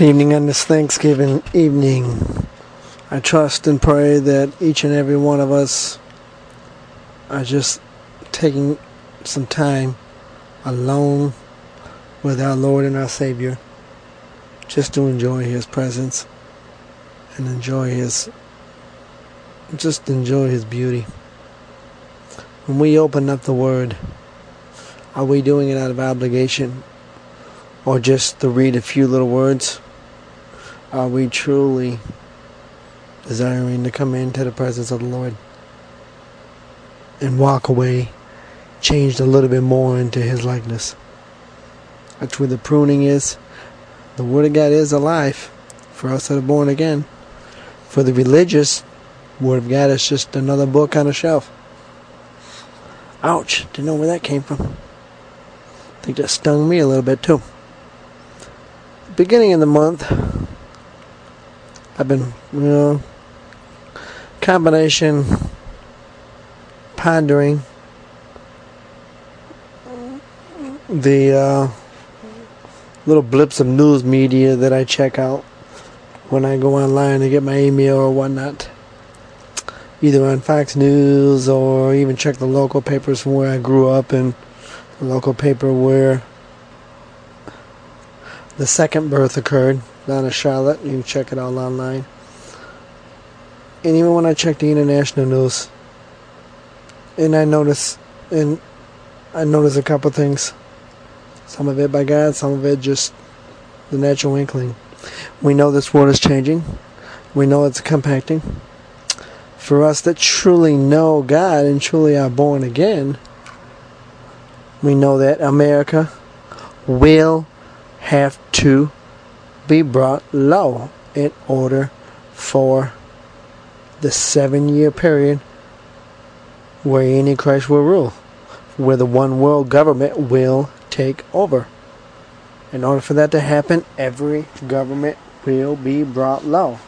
Good evening on this Thanksgiving evening. I trust and pray that each and every one of us are just taking some time alone with our Lord and our Savior just to enjoy His presence and enjoy His just enjoy His beauty. When we open up the Word, are we doing it out of obligation or just to read a few little words? Are we truly desiring to come into the presence of the Lord and walk away changed a little bit more into His likeness? That's where the pruning is. The Word of God is alive for us that are born again. For the religious, Word of God is just another book on a shelf. Ouch, didn't know where that came from. I think that stung me a little bit too beginning of the month, I've been, you know, combination pondering the uh, little blips of news media that I check out when I go online to get my email or whatnot. Either on Fox News or even check the local papers from where I grew up and the local paper where the second birth occurred down in Charlotte. You can check it all online. And even when I check the international news, and I notice, and I notice a couple things. Some of it by God, some of it just the natural inkling. We know this world is changing. We know it's compacting. For us that truly know God and truly are born again, we know that America will have to be brought low in order for the seven year period where Antichrist will rule, where the one world government will take over. In order for that to happen, every government will be brought low.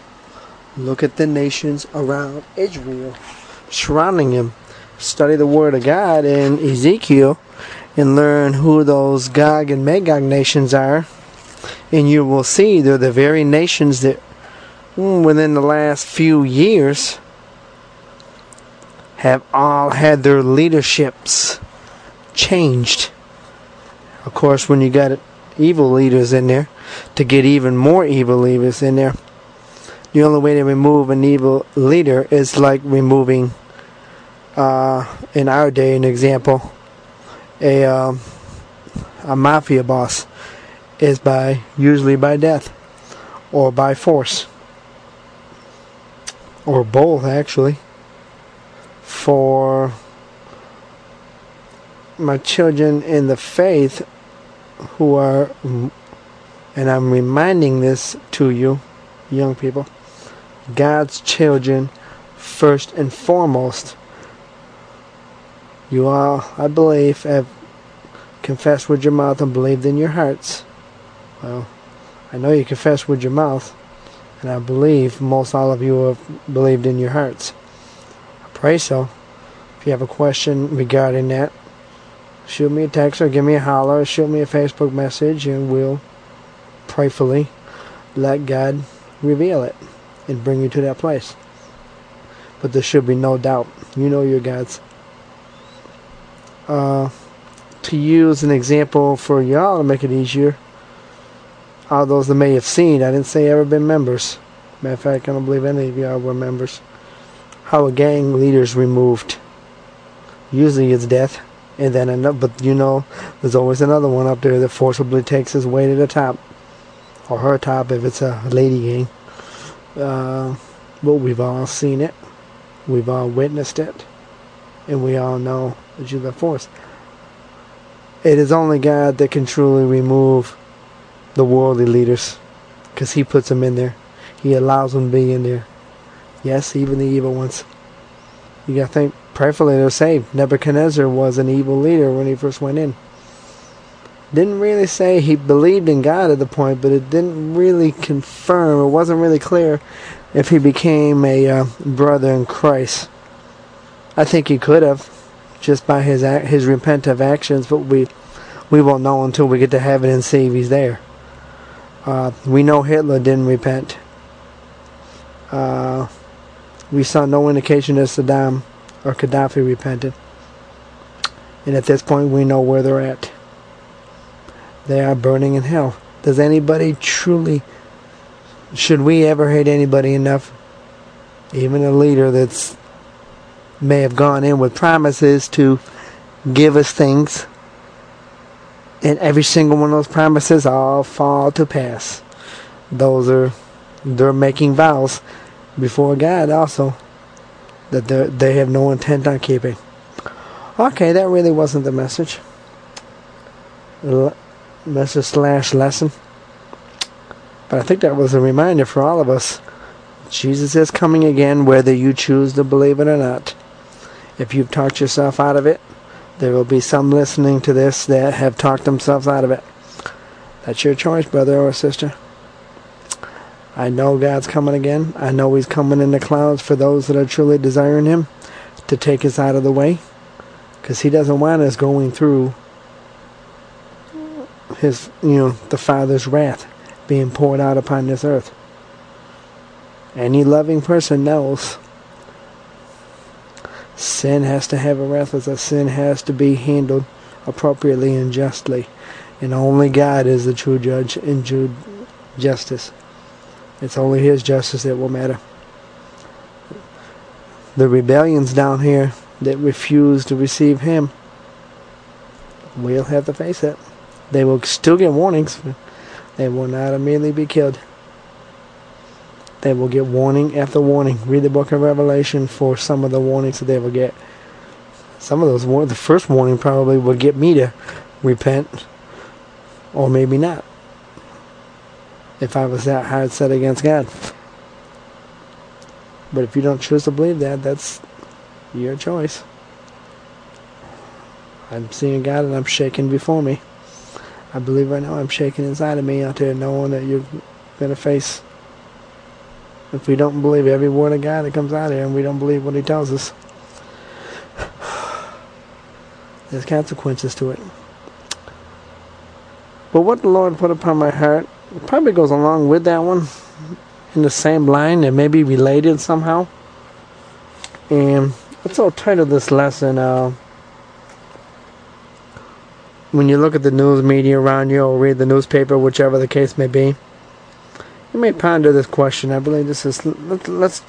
Look at the nations around Israel surrounding him. Study the Word of God in Ezekiel and learn who those Gog and Magog nations are, and you will see they're the very nations that mm, within the last few years have all had their leaderships changed. Of course, when you got evil leaders in there, to get even more evil leaders in there, the only way to remove an evil leader is like removing, uh, in our day, an example, a um, a mafia boss is by usually by death or by force or both actually for my children in the faith who are and I'm reminding this to you young people God's children first and foremost you all, I believe, have confessed with your mouth and believed in your hearts. Well, I know you confess with your mouth, and I believe most all of you have believed in your hearts. I pray so. If you have a question regarding that, shoot me a text or give me a holler, shoot me a Facebook message, and we'll prayfully let God reveal it and bring you to that place. But there should be no doubt. You know you're God's uh, to use an example for y'all to make it easier. All those that may have seen, I didn't say ever been members. Matter of fact, I don't believe any of y'all were members. How a gang leader's removed. Usually it's death, and then another. But you know, there's always another one up there that forcibly takes his way to the top, or her top if it's a lady gang. Uh, but we've all seen it. We've all witnessed it and we all know that you've been. It is only God that can truly remove the worldly leaders because He puts them in there. He allows them to be in there. Yes, even the evil ones. You gotta think prayerfully they're saved. Nebuchadnezzar was an evil leader when he first went in. Didn't really say he believed in God at the point, but it didn't really confirm. It wasn't really clear if he became a uh, brother in Christ. I think he could have, just by his his repentant actions, but we we won't know until we get to heaven and see if he's there. Uh, we know Hitler didn't repent. Uh, we saw no indication that Saddam or Gaddafi repented. And at this point, we know where they're at. They are burning in hell. Does anybody truly, should we ever hate anybody enough? Even a leader that's may have gone in with promises to give us things, and every single one of those promises all fall to pass. Those are they're making vows before God also that they they have no intent on keeping. Okay, that really wasn't the message. message slash lesson. But I think that was a reminder for all of us. Jesus is coming again, whether you choose to believe it or not. If you've talked yourself out of it, there will be some listening to this that have talked themselves out of it. That's your choice, brother or sister. I know God's coming again. I know He's coming in the clouds for those that are truly desiring Him to take us out of the way. Because He doesn't want us going through His, you know, the Father's wrath being poured out upon this earth. Any loving person knows sin has to have a wrath as a sin has to be handled appropriately and justly. And only God is the true judge and true justice. It's only His justice that will matter. The rebellions down here that refuse to receive Him, we'll have to face it. They will still get warnings. They will not immediately be killed. They will get warning after warning. Read the book of Revelation for some of the warnings that they will get. Some of those, warnings, the first warning probably will get me to repent, or maybe not if I was that hard set against God. But if you don't choose to believe that, that's your choice. I'm seeing God and I'm shaking before me. I believe right now I'm shaking inside of me out there knowing that you're going to face. If we don't believe every word of God that comes out here and we don't believe what He tells us, there's consequences to it. But what the Lord put upon my heart probably goes along with that one in the same line and maybe related somehow. And let's all title this lesson uh, when you look at the news media around you or read the newspaper, whichever the case may be, you may ponder this question. I believe this is let's, let's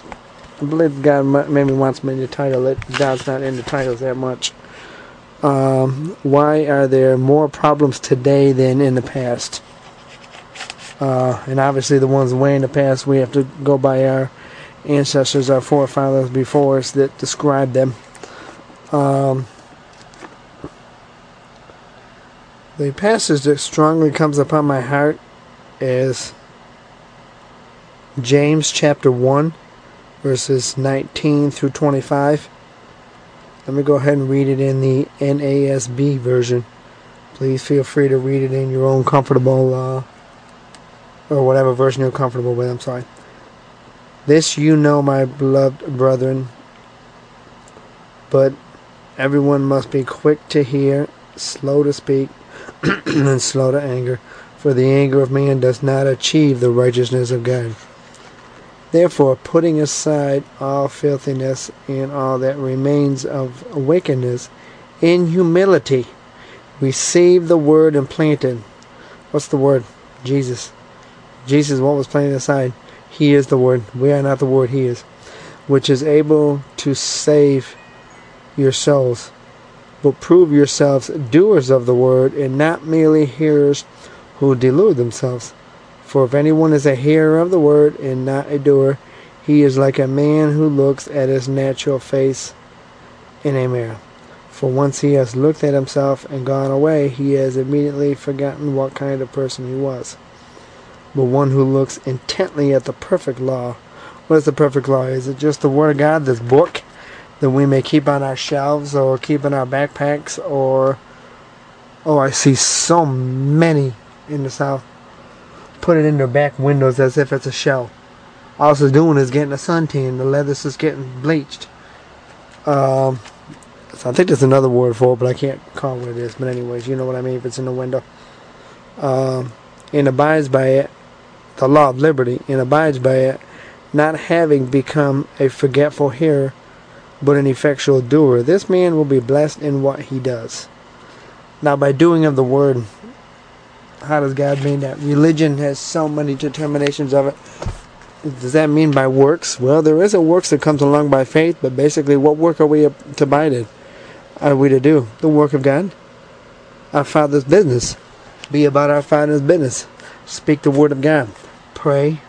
I believe God maybe wants me to title it. God's not into titles that much. Um, why are there more problems today than in the past? Uh, and obviously, the ones way in the past, we have to go by our ancestors, our forefathers before us that described them. Um, the passage that strongly comes upon my heart is James chapter 1, verses 19 through 25. Let me go ahead and read it in the NASB version. Please feel free to read it in your own comfortable uh, or whatever version you're comfortable with, I'm sorry. This you know, my beloved brethren, but everyone must be quick to hear, slow to speak, and slow to anger, for the anger of man does not achieve the righteousness of God. Therefore, putting aside all filthiness and all that remains of wickedness, in humility, receive the word implanted. What's the word? Jesus Jesus, what was planted aside, He is the Word. We are not the Word, He is. Which is able to save your souls. But prove yourselves doers of the Word, and not merely hearers who delude themselves. For if anyone is a hearer of the Word and not a doer, he is like a man who looks at his natural face in a mirror. For once he has looked at himself and gone away, he has immediately forgotten what kind of person he was but one who looks intently at the perfect law. What is the perfect law? Is it just the Word of God, this book that we may keep on our shelves or keep in our backpacks? Or, oh, I see so many in the South put it in their back windows as if it's a shell. All it's doing is getting a suntan. The leather's just getting bleached. Um, so I think there's another word for it, but I can't call what it is. But anyways, you know what I mean if it's in the window. Um, and abides by it the law of liberty and abides by it, not having become a forgetful hearer, but an effectual doer, this man will be blessed in what he does. Now, by doing of the word, how does God mean that? Religion has so many determinations of it. Does that mean by works? Well, there is a works that comes along by faith, but basically, what work are we to abide in? Are we to do? The work of God? Our Father's business. Be about our Father's business. Speak the word of God. Pray.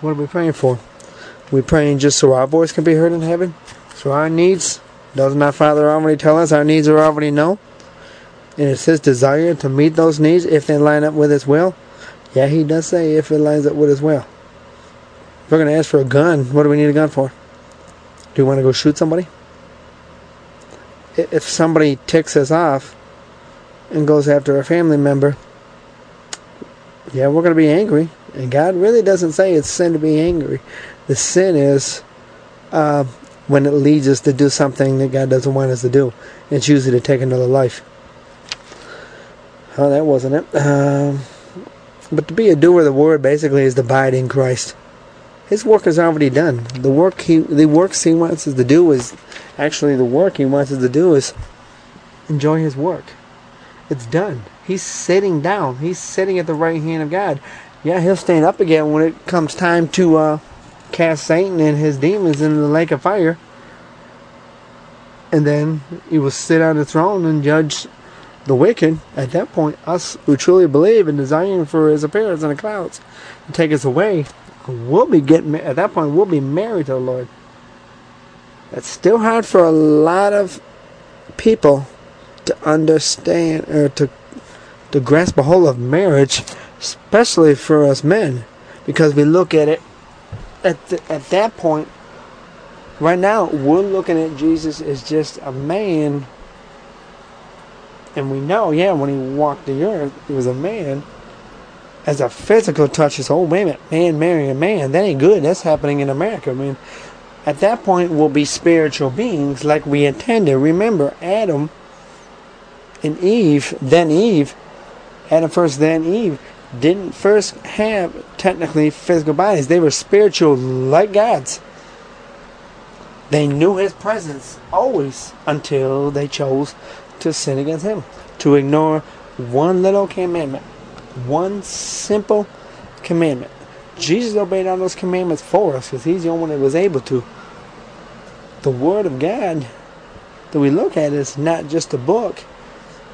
What are we praying for? We praying just so our voice can be heard in heaven? So our needs, doesn't our Father already tell us our needs are already known? And it's His desire to meet those needs if they line up with His will? Yeah, He does say if it lines up with His will. If we're going to ask for a gun, what do we need a gun for? Do we want to go shoot somebody? If somebody ticks us off and goes after a family member, yeah, we're going to be angry. And God really doesn't say it's sin to be angry. The sin is uh, when it leads us to do something that God doesn't want us to do. It's usually to take another life. Oh, that wasn't it. Um, but to be a doer of the word basically is to abide in Christ. His work is already done. The work he, the works he wants us to do is, actually the work he wants us to do is enjoy his work. It's done. He's sitting down. He's sitting at the right hand of God. Yeah, he'll stand up again when it comes time to uh, cast Satan and his demons into the lake of fire. And then he will sit on the throne and judge the wicked. At that point, us who truly believe and desiring for his appearance in the clouds to take us away, we'll be getting at that point we'll be married to the Lord. It's still hard for a lot of people to understand or to to grasp a hold of marriage, especially for us men, because we look at it at the, at that point. Right now, we're looking at Jesus as just a man, and we know, yeah, when he walked the earth, he was a man. As a physical touch, is oh wait a minute, man marrying a man, that ain't good. That's happening in America. I mean, at that point, we'll be spiritual beings like we intended. Remember, Adam and Eve, then Eve, Adam first, then Eve, didn't first have technically physical bodies. They were spiritual like gods. They knew his presence always until they chose to sin against him, to ignore one little commandment, one simple commandment. Jesus obeyed all those commandments for us because he's the only one that was able to. The Word of God that we look at is not just a book,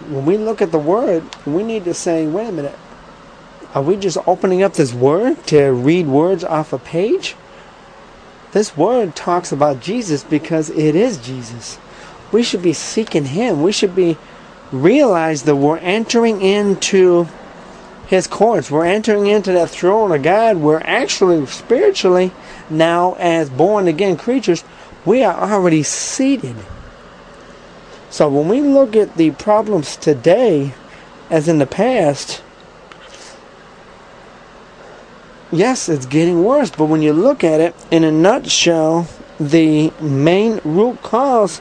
when we look at the word, we need to say, wait a minute, are we just opening up this word to read words off a page? This word talks about Jesus because it is Jesus. We should be seeking Him. We should be realize that we're entering into His courts. We're entering into that throne of God. We're actually spiritually now, as born again creatures, we are already seated so when we look at the problems today, as in the past, yes, it's getting worse. But when you look at it in a nutshell, the main root cause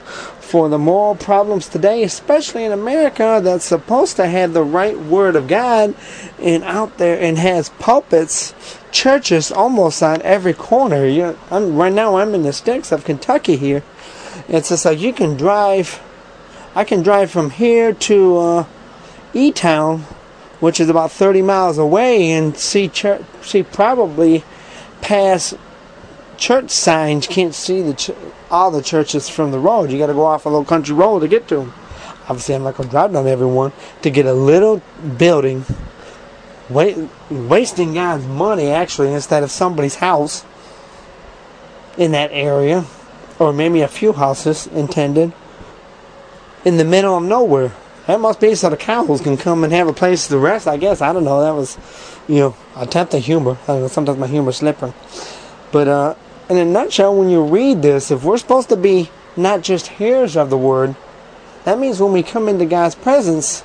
for the moral problems today, especially in America, that's supposed to have the right word of God and out there and has pulpits, churches almost on every corner. You know, right now I'm in the sticks of Kentucky here. It's just like you can drive I can drive from here to uh, E Town, which is about 30 miles away, and see church, see probably past church signs. Can't see the ch- all the churches from the road. You got to go off a little country road to get to them. Obviously, I'm not going to drive down everyone to get a little building, wa- wasting God's money actually instead of somebody's house in that area, or maybe a few houses intended in the middle of nowhere. That must be so the cows can come and have a place to rest, I guess. I don't know. That was, you know, attempt at humor. Know, sometimes my humor's slipping. But uh, in a nutshell, when you read this, if we're supposed to be not just hearers of the word, that means when we come into God's presence,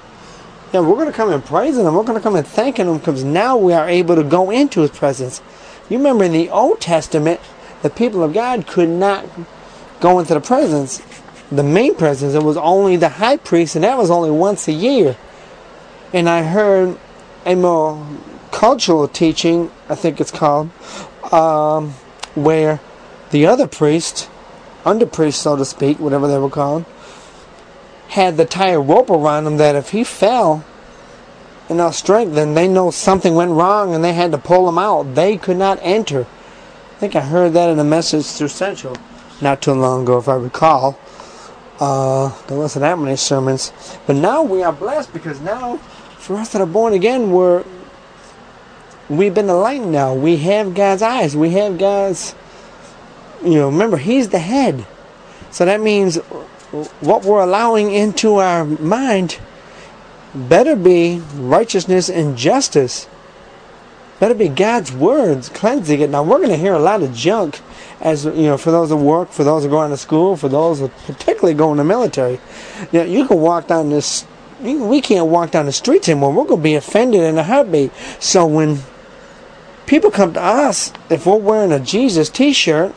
yeah, we're going to come and praising Him. We're going to come and thanking Him because now we are able to go into His presence. You remember in the Old Testament, the people of God could not go into the presence the main presence, it was only the high priest, and that was only once a year. And I heard a more cultural teaching, I think it's called, um, where the other priest, under priest, so to speak, whatever they were called, had the tie rope around him that if he fell enough strength, then they know something went wrong and they had to pull him out. They could not enter. I think I heard that in a message through Central not too long ago, if I recall. Uh, there wasn't that many sermons. But now we are blessed because now, for us that are born again, we're we've been enlightened now. We have God's eyes. We have God's. You know, remember, He's the head. So that means what we're allowing into our mind better be righteousness and justice. Better be God's words cleansing it. Now we're going to hear a lot of junk, as you know, for those that work, for those that go to school, for those that particularly go in the military. You know, you can walk down this. We can't walk down the streets anymore. We're going to be offended in a heartbeat. So when people come to us, if we're wearing a Jesus T-shirt,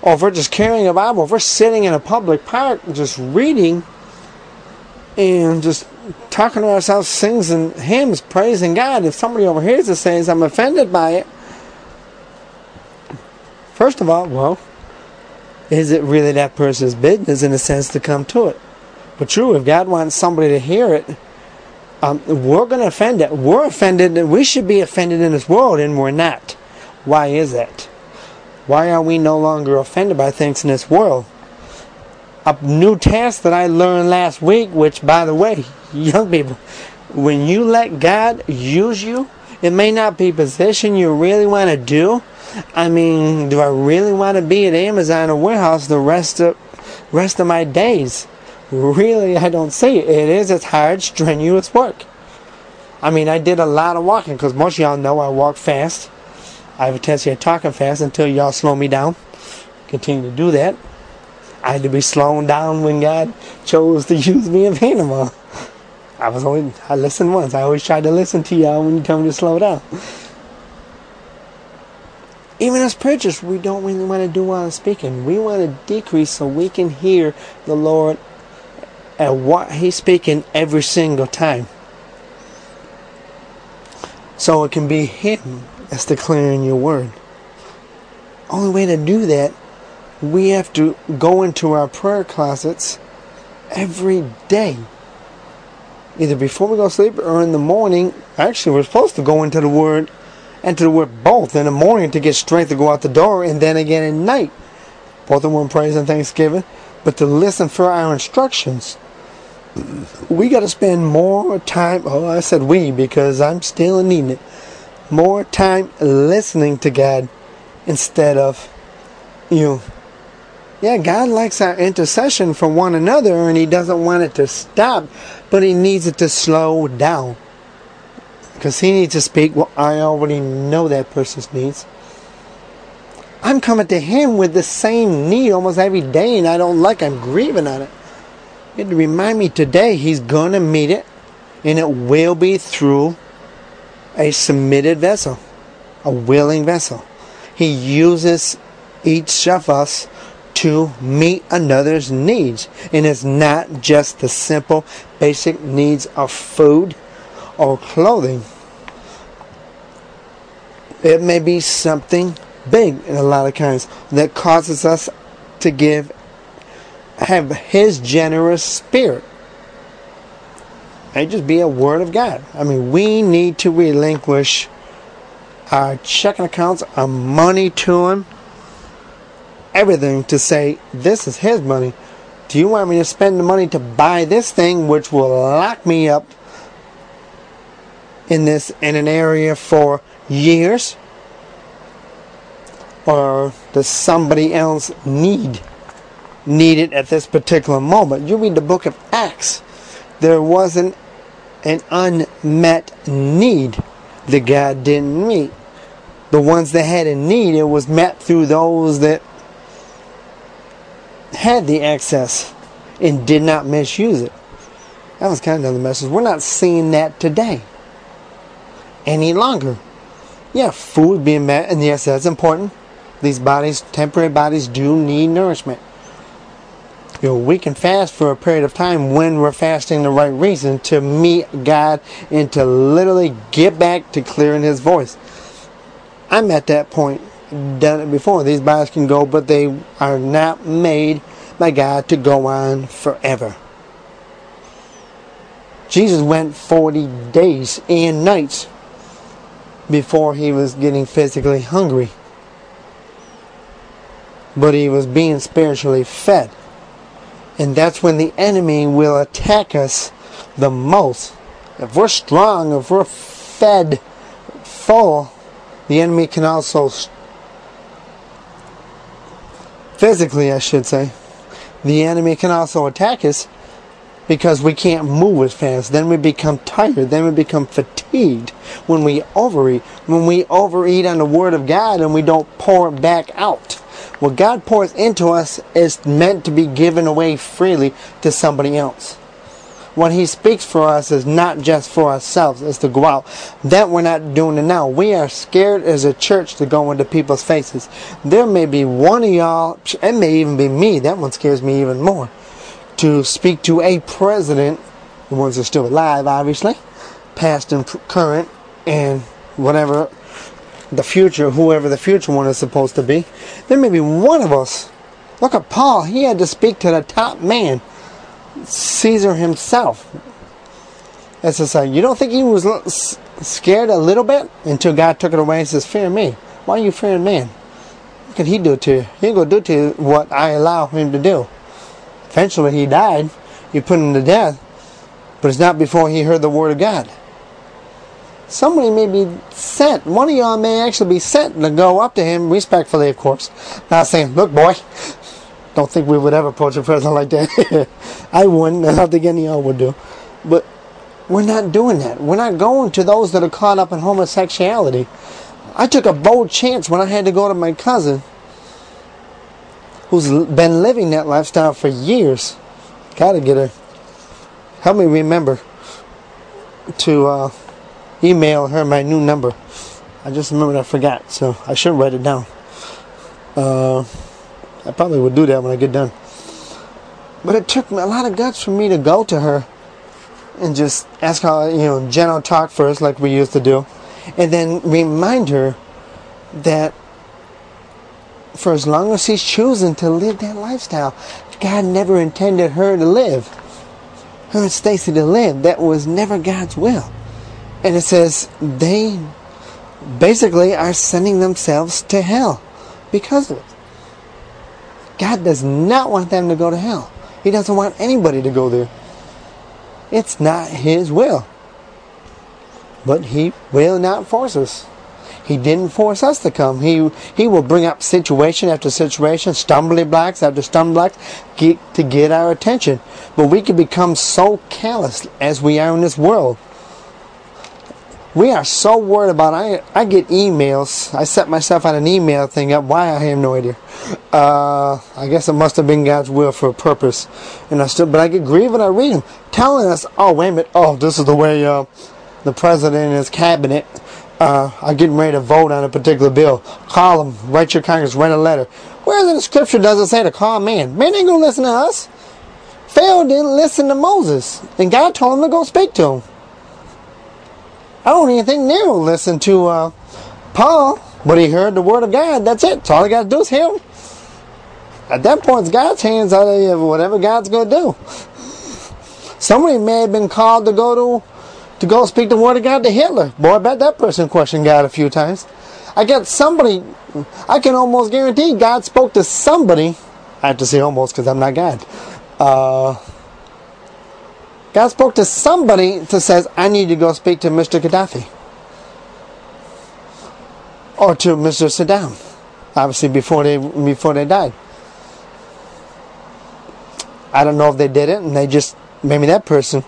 or if we're just carrying a Bible, if we're sitting in a public park just reading and just talking to ourselves, sings and hymns, praising God. If somebody overhears us says, I'm offended by it, first of all, well, is it really that person's business in a sense to come to it? But true, if God wants somebody to hear it, um, we're going to offend it. We're offended, and we should be offended in this world, and we're not. Why is that? Why are we no longer offended by things in this world? A new task that I learned last week, which, by the way, young people, when you let God use you, it may not be a position you really want to do. I mean, do I really want to be at Amazon or warehouse the rest of rest of my days? Really, I don't see it. It is it's hard, strenuous work. I mean, I did a lot of walking because most of y'all know I walk fast. I have a tendency of talking fast until y'all slow me down. Continue to do that. I had to be slowing down when God chose to use me in Panama. I was only I listened once. I always try to listen to y'all when you tell me to slow down. Even as preachers, we don't really want to do while speaking. We want to decrease so we can hear the Lord and what He's speaking every single time. So it can be Him that's declaring your word. Only way to do that, we have to go into our prayer closets every day either before we go to sleep or in the morning. Actually, we're supposed to go into the Word, into the Word both in the morning to get strength to go out the door, and then again at night, both in one praise and thanksgiving, but to listen for our instructions. We got to spend more time. Oh, I said we because I'm still needing it. More time listening to God instead of you yeah, God likes our intercession for one another and He doesn't want it to stop, but He needs it to slow down. Because He needs to speak what I already know that person's needs. I'm coming to Him with the same need almost every day and I don't like I'm grieving on it. To remind me today He's going to meet it and it will be through a submitted vessel, a willing vessel. He uses each of us to meet another's needs. And it's not just the simple, basic needs of food or clothing. It may be something big in a lot of kinds that causes us to give, have His generous spirit. May just be a word of God. I mean, we need to relinquish our checking accounts, our money to Him everything to say, this is his money. Do you want me to spend the money to buy this thing which will lock me up in this in an area for years? Or does somebody else need need it at this particular moment? You read the book of Acts. There wasn't an unmet need that God didn't meet. The ones that had a need, it was met through those that had the access and did not misuse it. That was kind of the message. We're not seeing that today any longer. Yeah, food being met, and yes, that's important. These bodies, temporary bodies, do need nourishment. You know, we can fast for a period of time when we're fasting the right reason to meet God and to literally get back to clearing His voice. I'm at that point, done it before. These bodies can go, but they are not made by God to go on forever. Jesus went 40 days and nights before he was getting physically hungry. But he was being spiritually fed. And that's when the enemy will attack us the most. If we're strong, if we're fed full, the enemy can also, physically, I should say, the enemy can also attack us because we can't move as fast. Then we become tired. Then we become fatigued when we overeat. When we overeat on the Word of God and we don't pour it back out. What God pours into us is meant to be given away freely to somebody else. What He speaks for us is not just for ourselves, it's to go out. That we're not doing it now. We are scared as a church to go into people's faces. There may be one of y'all, it may even be me, that one scares me even more to speak to a president, the ones that are still alive, obviously, past and current, and whatever the future, whoever the future one is supposed to be. There may be one of us. Look at Paul. He had to speak to the top man, Caesar himself. It's just like, you don't think he was scared a little bit until God took it away and says, Fear me. Why are you fearing man? What can he do to you? He ain't going to do to you what I allow him to do. Eventually he died. You put him to death. But it's not before he heard the word of God. Somebody may be sent. One of y'all may actually be sent to go up to him, respectfully, of course. Not saying, look, boy, don't think we would ever approach a president like that. I wouldn't. I don't think any of y'all would do. But we're not doing that. We're not going to those that are caught up in homosexuality. I took a bold chance when I had to go to my cousin who's been living that lifestyle for years. Gotta get her. Help me remember to uh, email her my new number. I just remembered I forgot, so I should write it down. Uh, I probably would do that when I get done. But it took me a lot of guts for me to go to her and just ask her, you know, general talk first, like we used to do, and then remind her that for as long as she's choosing to live that lifestyle. God never intended her to live. Her and Stacy to live. That was never God's will. And it says they basically are sending themselves to hell because of it. God does not want them to go to hell. He doesn't want anybody to go there. It's not His will. But He will not force us. He didn't force us to come. He he will bring up situation after situation, stumbling blocks after stumbling blocks, get, to get our attention. But we can become so callous as we are in this world. We are so worried about. I I get emails. I set myself on an email thing up. Why I have no idea. Uh, I guess it must have been God's will for a purpose. And I still, but I get grieved when I read them, telling us, "Oh wait a minute. Oh, this is the way uh, the president and his cabinet." uh, are getting ready to vote on a particular bill, call them, write your Congress, write a letter. Where in the scripture does it say to call man? Man ain't gonna listen to us. Pharaoh didn't listen to Moses, and God told him to go speak to him. I don't even think Nero listened to uh, Paul, but he heard the word of God. That's it. That's all he got to do is hear him. At that point, it's God's hands out of whatever God's going to do. Somebody may have been called to go to to go speak the word of God to Hitler. Boy, I bet that person questioned God a few times. I got somebody, I can almost guarantee God spoke to somebody. I have to say almost because I'm not God. Uh, God spoke to somebody that says, I need to go speak to Mr. Gaddafi. Or to Mr. Saddam. Obviously before they before they died. I don't know if they did it and they just maybe that person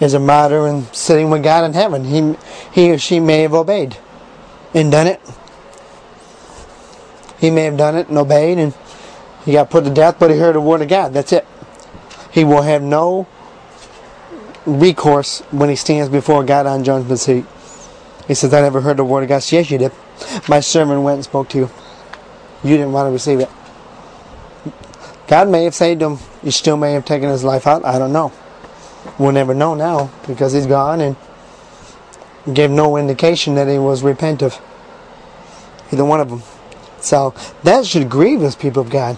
is a martyr and sitting with God in heaven. He, he or she may have obeyed and done it. He may have done it and obeyed and he got put to death, but he heard the word of God. That's it. He will have no recourse when he stands before God on judgment seat. He says, I never heard the word of God. Yes, you did. My sermon went and spoke to you. You didn't want to receive it. God may have saved him. He still may have taken his life out. I don't know. We'll never know now because he's gone and gave no indication that he was repentant. Either one of them. So that should grieve us, people of God.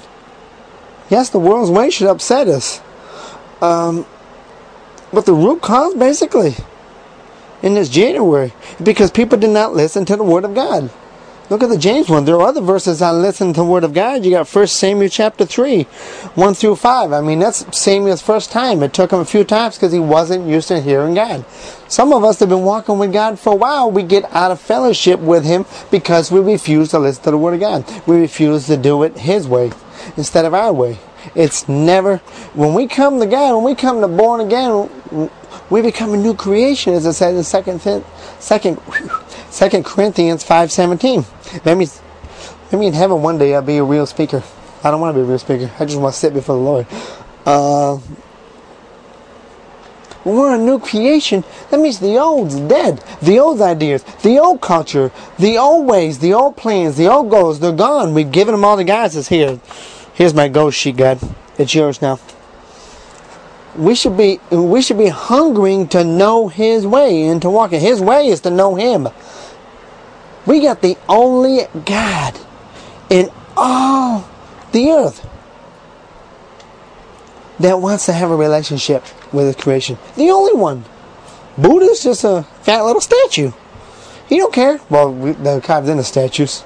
Yes, the world's way should upset us. Um, but the root cause, basically, in this January, because people did not listen to the Word of God. Look at the James one. There are other verses on listening to the Word of God. You got First Samuel chapter 3, 1 through 5. I mean, that's Samuel's first time. It took him a few times because he wasn't used to hearing God. Some of us have been walking with God for a while. We get out of fellowship with Him because we refuse to listen to the Word of God. We refuse to do it His way instead of our way. It's never, when we come to God, when we come to born again, we become a new creation, as it says in second, second, second Corinthians 5.17. That means, maybe in heaven one day I'll be a real speaker. I don't want to be a real speaker. I just want to sit before the Lord. Uh, we're a new creation. That means the old's dead. The old ideas, the old culture, the old ways, the old plans, the old goals, they're gone. We've given them all to God. Says here, here's my ghost sheet, God. It's yours now. We should be we should be hungering to know his way and to walk in. His way is to know him. We got the only god in all the earth that wants to have a relationship with his creation. The only one. Buddha's just a fat little statue. He don't care. Well we, the carved in the statues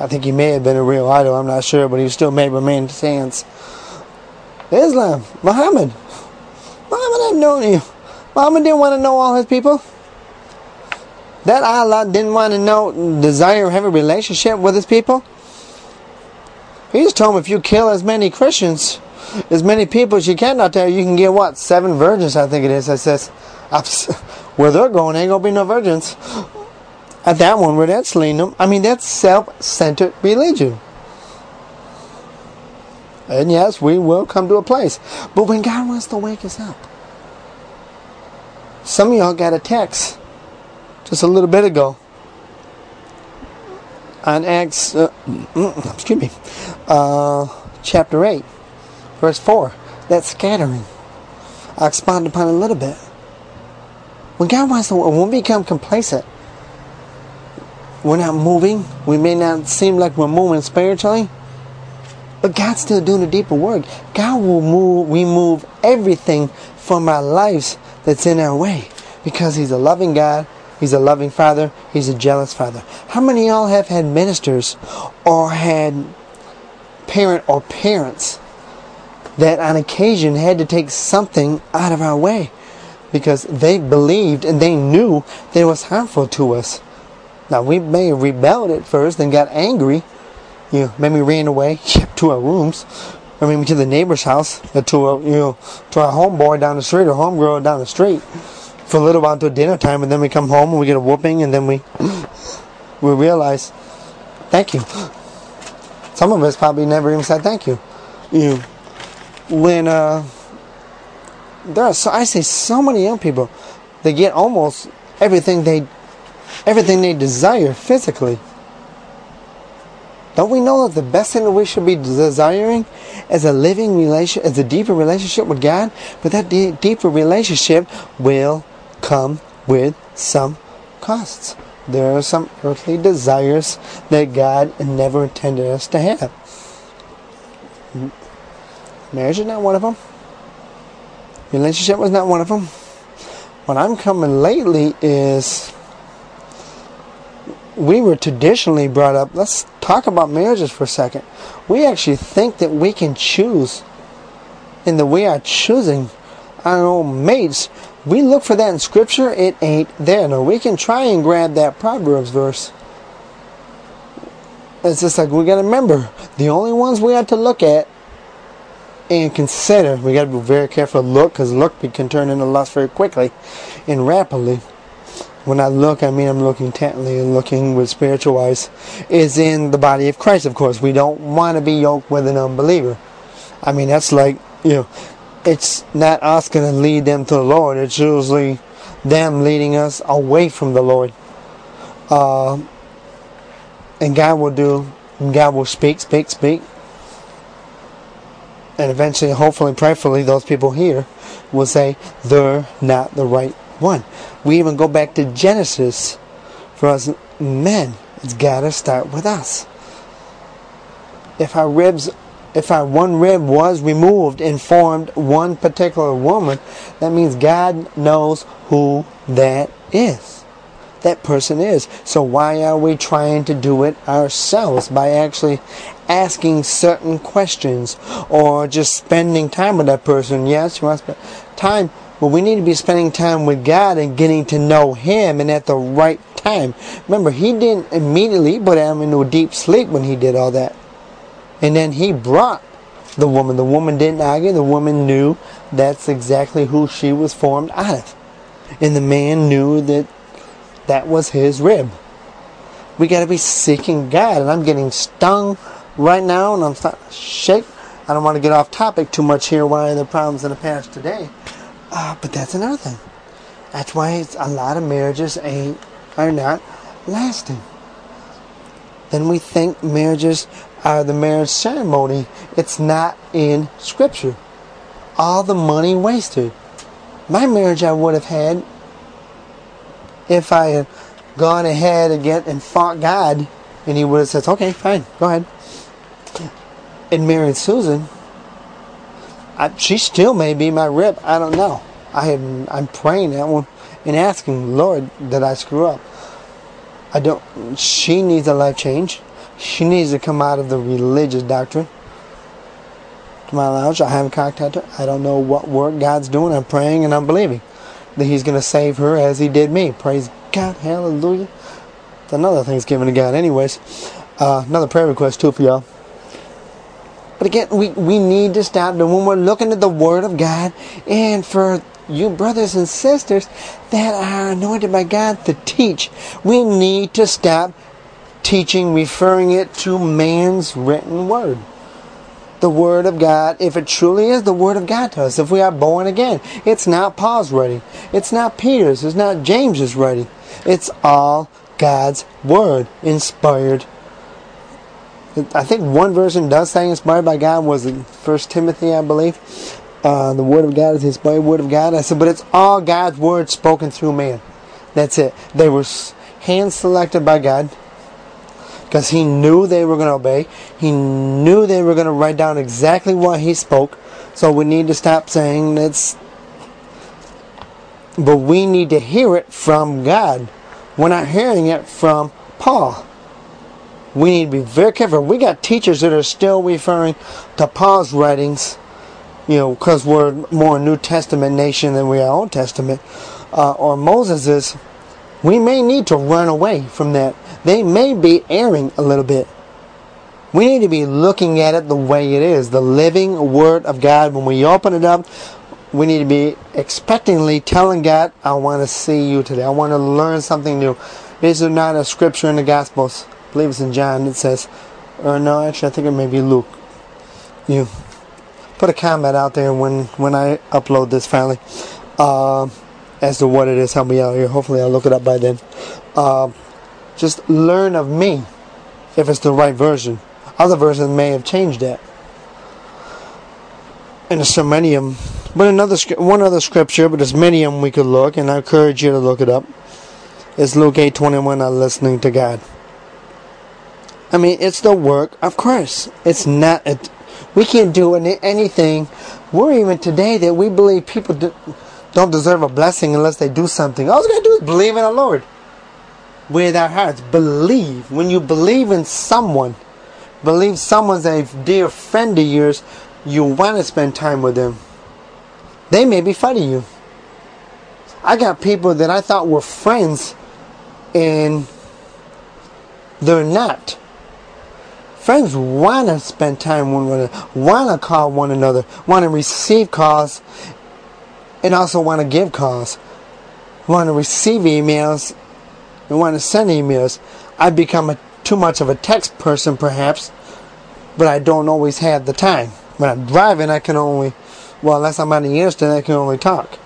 i think he may have been a real idol i'm not sure but he still made man's hands islam muhammad Muhammad hadn't known you. Muhammad didn't want to know all his people. That Allah didn't want to know, desire, have a relationship with his people. He just told him if you kill as many Christians, as many people as you can out there, you can get what? Seven virgins, I think it is. I says, where they're going, ain't gonna be no virgins. At that one, where that's leading them, I mean, that's self centered religion. And yes, we will come to a place. But when God wants to wake us up, some of y'all got a text just a little bit ago on Acts, uh, excuse me, uh, chapter 8, verse 4. That scattering. I'll expand upon a little bit. When God wants to, when we become complacent, we're not moving. We may not seem like we're moving spiritually. But God's still doing a deeper work. God will move, remove everything from our lives that's in our way. Because He's a loving God, He's a loving Father, He's a jealous Father. How many of y'all have had ministers or had parent or parents that on occasion had to take something out of our way because they believed and they knew that it was harmful to us. Now we may have rebelled at first and got angry, you know, maybe ran away to our rooms, or maybe to the neighbor's house, or to a, you know, to our homeboy down the street or homegirl down the street for a little while until dinner time, and then we come home and we get a whooping, and then we we realize, thank you. Some of us probably never even said thank you. You, when uh, there are so I say so many young people, they get almost everything they everything they desire physically don't we know that the best thing that we should be desiring is a living relation, is a deeper relationship with God? But that de- deeper relationship will come with some costs. There are some earthly desires that God never intended us to have. Marriage is not one of them. Relationship was not one of them. What I'm coming lately is we were traditionally brought up, let's talk about marriages for a second. We actually think that we can choose, and that we are choosing our own mates. We look for that in Scripture, it ain't there. No, we can try and grab that Proverbs verse. It's just like we got to remember the only ones we have to look at and consider. We got to be very careful look because look can turn into lust very quickly and rapidly when I look, I mean I'm looking intently and looking with spiritual eyes, is in the body of Christ, of course. We don't want to be yoked with an unbeliever. I mean, that's like, you know, it's not us going to lead them to the Lord. It's usually them leading us away from the Lord. Uh, and God will do, God will speak, speak, speak. and eventually, hopefully, prayerfully, those people here will say they're not the right one. We even go back to Genesis for us men. It's got to start with us. If our ribs, if our one rib was removed and formed one particular woman, that means God knows who that is. That person is. So why are we trying to do it ourselves by actually asking certain questions or just spending time with that person? Yes, you want to spend time, but we need to be spending time with God and getting to know Him and at the right time. Remember, He didn't immediately put Adam into a deep sleep when He did all that. And then He brought the woman. The woman didn't argue. The woman knew that's exactly who she was formed out of. And the man knew that that was his rib. We got to be seeking God. And I'm getting stung right now and I'm starting to shake. I don't want to get off topic too much here. Why are the problems in the past today? Uh, but that's another thing. That's why a lot of marriages ain't are not lasting. Then we think marriages are the marriage ceremony. It's not in Scripture. All the money wasted. My marriage I would have had if I had gone ahead again and fought God, and He would have said, "Okay, fine, go ahead." And married Susan, I, she still may be my rib. I don't know. I am. I'm praying that one and asking, Lord, did I screw up? I don't. She needs a life change. She needs to come out of the religious doctrine. To my knowledge, I haven't contacted her. I don't know what work God's doing. I'm praying and I'm believing that He's going to save her as He did me. Praise God. Hallelujah. It's another Thanksgiving to God. Anyways, uh, another prayer request too for y'all. But again, we, we need to stop when we're looking at the Word of God and for you brothers and sisters that are anointed by God to teach, we need to stop teaching, referring it to man's written Word. The Word of God, if it truly is the Word of God to us, if we are born again, it's not Paul's writing. It's not Peter's. It's not James's writing. It's all God's Word, inspired I think one version does say inspired by God was First Timothy, I believe. Uh, the Word of God is the inspired Word of God. I said, but it's all God's Word spoken through man. That's it. They were hand selected by God because He knew they were going to obey. He knew they were going to write down exactly what He spoke. So we need to stop saying that's. But we need to hear it from God. We're not hearing it from Paul we need to be very careful. We got teachers that are still referring to Paul's writings, you know, because we're more New Testament nation than we are Old Testament, uh, or Moses's. We may need to run away from that. They may be erring a little bit. We need to be looking at it the way it is, the living Word of God. When we open it up, we need to be expectantly telling God, I want to see you today. I want to learn something new. This is not a scripture in the Gospels believe it's in John. It says, or no, actually, I think it may be Luke. You put a comment out there when when I upload this finally uh, as to what it is. Help me out here. Hopefully, I'll look it up by then. Uh, just learn of me if it's the right version. Other versions may have changed that. And there's so many of them. But another one other scripture, but there's many of them we could look, and I encourage you to look it up. It's Luke 8:21. I'm listening to God. I mean, it's the work of Christ. It's not. A, we can't do anything. We're even today that we believe people do, don't deserve a blessing unless they do something. All we gotta do is believe in the Lord with our hearts. Believe. When you believe in someone, believe someone's a dear friend of yours, you want to spend time with them. They may be fighting you. I got people that I thought were friends, and they're not. Friends want to spend time with one another, want to call one another, want to receive calls, and also want to give calls, want to receive emails, and want to send emails. I've become a, too much of a text person, perhaps, but I don't always have the time. When I'm driving, I can only, well, unless I'm on the interstate, I can only talk.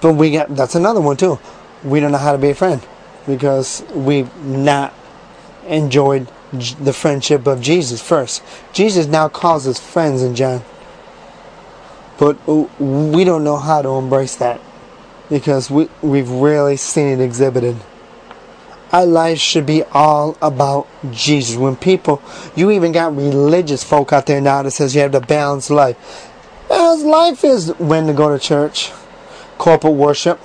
But we got that's another one too. We don't know how to be a friend because we've not enjoyed the friendship of Jesus first. Jesus now calls us friends in John. But uh, we don't know how to embrace that because we, we've rarely seen it exhibited. Our life should be all about Jesus. When people, you even got religious folk out there now that says you have to balance life. Balanced life is when to go to church, corporate worship,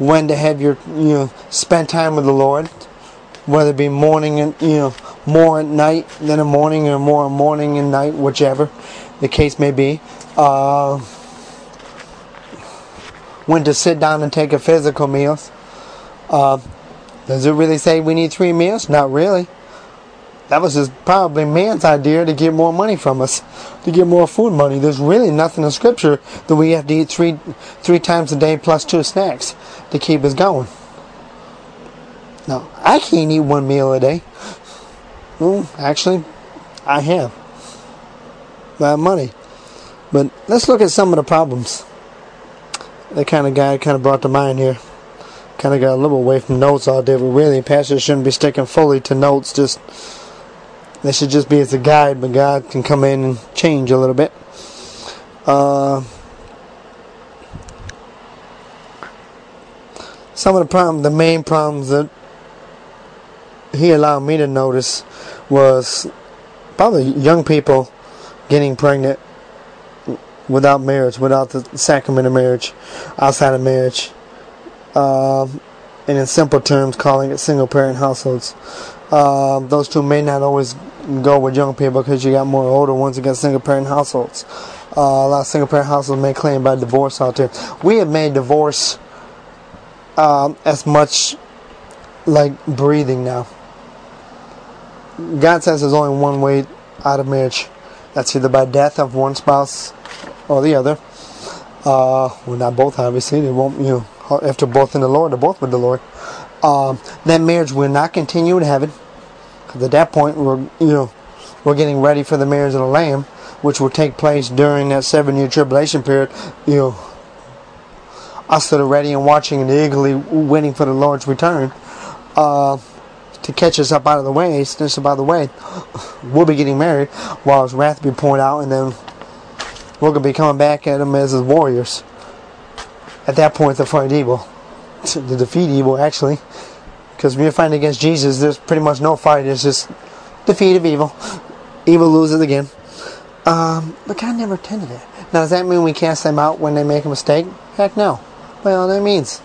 when to have your, you know, spend time with the Lord, whether it be morning and, you know, more at night than a morning or more morning and night, whichever the case may be. Uh, when to sit down and take a physical meals. Uh, does it really say we need three meals? Not really. That was just probably man's idea to get more money from us, to get more food money. There's really nothing in Scripture that we have to eat three three times a day plus two snacks to keep us going. No, I can't eat one meal a day. Well, actually, I have. Have money. But let's look at some of the problems that kind of guy kind of brought to mind here. Kind of got a little away from notes all day, but really, pastors shouldn't be sticking fully to notes. Just they should just be as a guide, but God can come in and change a little bit. Uh, some of the problem, the main problems that he allowed me to notice was probably young people getting pregnant without marriage, without the sacrament of marriage, outside of marriage. Um, and in simple terms, calling it single parent households. Uh, those two may not always go with young people because you got more older ones against single parent households. Uh, a lot of single parent households may claim by divorce out there. We have made divorce um, as much like breathing now. God says there's only one way out of marriage. That's either by death of one spouse or the other. Uh, well, not both, obviously. They won't, you know, after both in the Lord, they're both with the Lord. Um, that marriage will not continue in heaven. Because at that point, we're, you know, we're getting ready for the marriage of the Lamb, which will take place during that seven-year tribulation period. You know, us that are ready and watching and eagerly waiting for the Lord's return. Uh, to catch us up out of the way, snatch of the way, we'll be getting married while his wrath be poured out, and then we're to be coming back at Him as his warriors. At that point, to fight evil. To defeat evil, actually. Because when you're fighting against Jesus, there's pretty much no fight. It's just defeat of evil. Evil loses again. Um, but God never intended it. Now, does that mean we cast them out when they make a mistake? Heck no. Well, that means,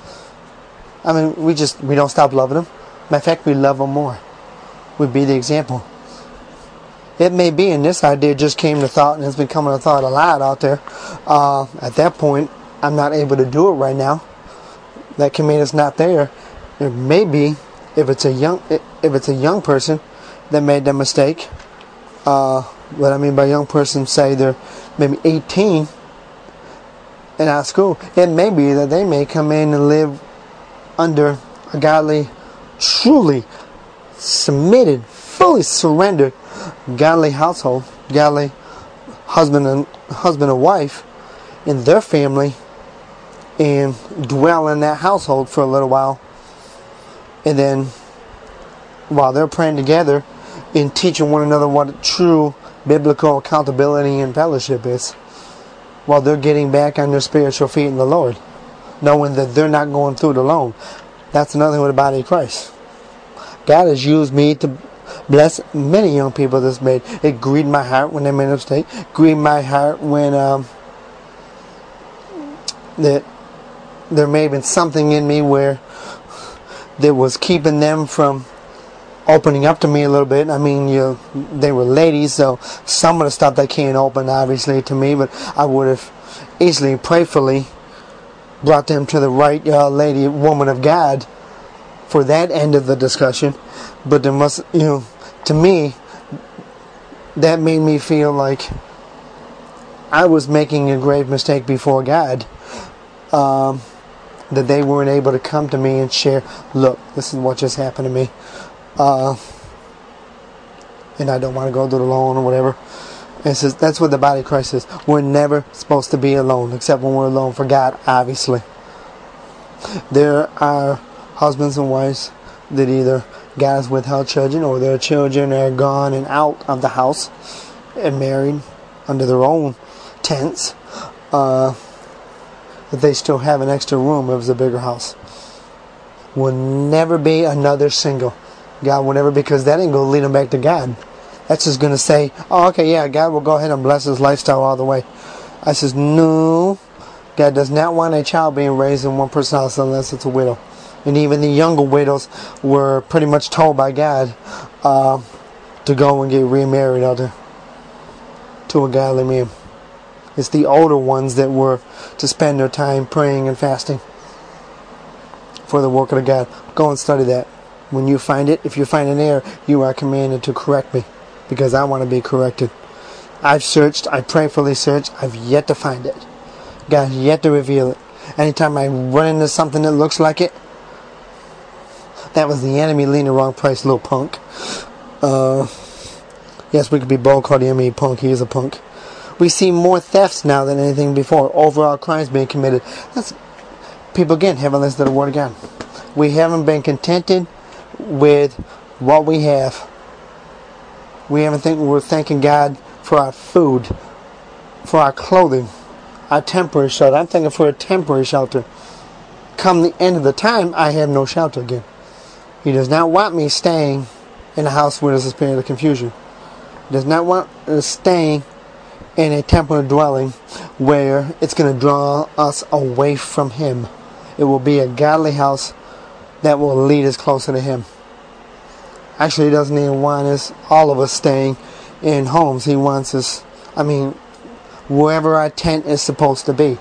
I mean, we just, we don't stop loving them. Matter of fact, we love them more. We be the example. It may be, and this idea just came to thought and has coming to thought a lot out there. Uh, at that point, I'm not able to do it right now. That can mean it's not there. It may be if it's a young if it's a young person that made that mistake. Uh, what I mean by young person, say they're maybe 18 and out of school. It may be that they may come in and live under a godly, truly submitted, fully surrendered godly household, godly husband and husband and wife in their family and dwell in that household for a little while. And then while they're praying together and teaching one another what true biblical accountability and fellowship is, while they're getting back on their spiritual feet in the Lord, knowing that they're not going through it alone. That's another thing with the body of Christ. God has used me to bless many young people this made. It grieved my heart when they made a mistake. Grieved my heart when um, that there may have been something in me where that was keeping them from opening up to me a little bit. I mean, you they were ladies, so some of the stuff they can't open obviously to me, but I would have easily, prayerfully brought them to the right uh, lady, woman of God, for that end of the discussion. But there must, you know, to me, that made me feel like I was making a grave mistake before God. Um, that they weren't able to come to me and share, look, this is what just happened to me. Uh, and I don't want to go through it alone or whatever. And says that's what the body of Christ is. We're never supposed to be alone, except when we're alone for God, obviously. There are husbands and wives that either God has withheld children or their children are gone and out of the house and married under their own tents, uh, that they still have an extra room if it was a bigger house. Will never be another single. God will never, because that ain't going to lead them back to God. That's just going to say, oh, okay, yeah, God will go ahead and bless his lifestyle all the way. I says, no. God does not want a child being raised in one person's house unless it's a widow. And even the younger widows were pretty much told by God uh, to go and get remarried other to a godly man. It's the older ones that were to spend their time praying and fasting for the work of God. Go and study that. When you find it, if you find an error, you are commanded to correct me because I want to be corrected. I've searched, I prayerfully searched, I've yet to find it. God yet to reveal it. Anytime I run into something that looks like it, that was the enemy leaning the wrong place, little punk. Uh, yes, we could be bold, call the enemy punk. He is a punk. We see more thefts now than anything before. Overall crimes being committed. That's people again haven't listened to the word again. We haven't been contented with what we have. We haven't think we're thanking God for our food, for our clothing, our temporary shelter. I'm thinking for a temporary shelter. Come the end of the time, I have no shelter again. He does not want me staying in a house where there's a spirit of confusion. He does not want us staying in a temporary dwelling where it's going to draw us away from Him. It will be a godly house that will lead us closer to Him. Actually, He doesn't even want us, all of us, staying in homes. He wants us, I mean, wherever our tent is supposed to be.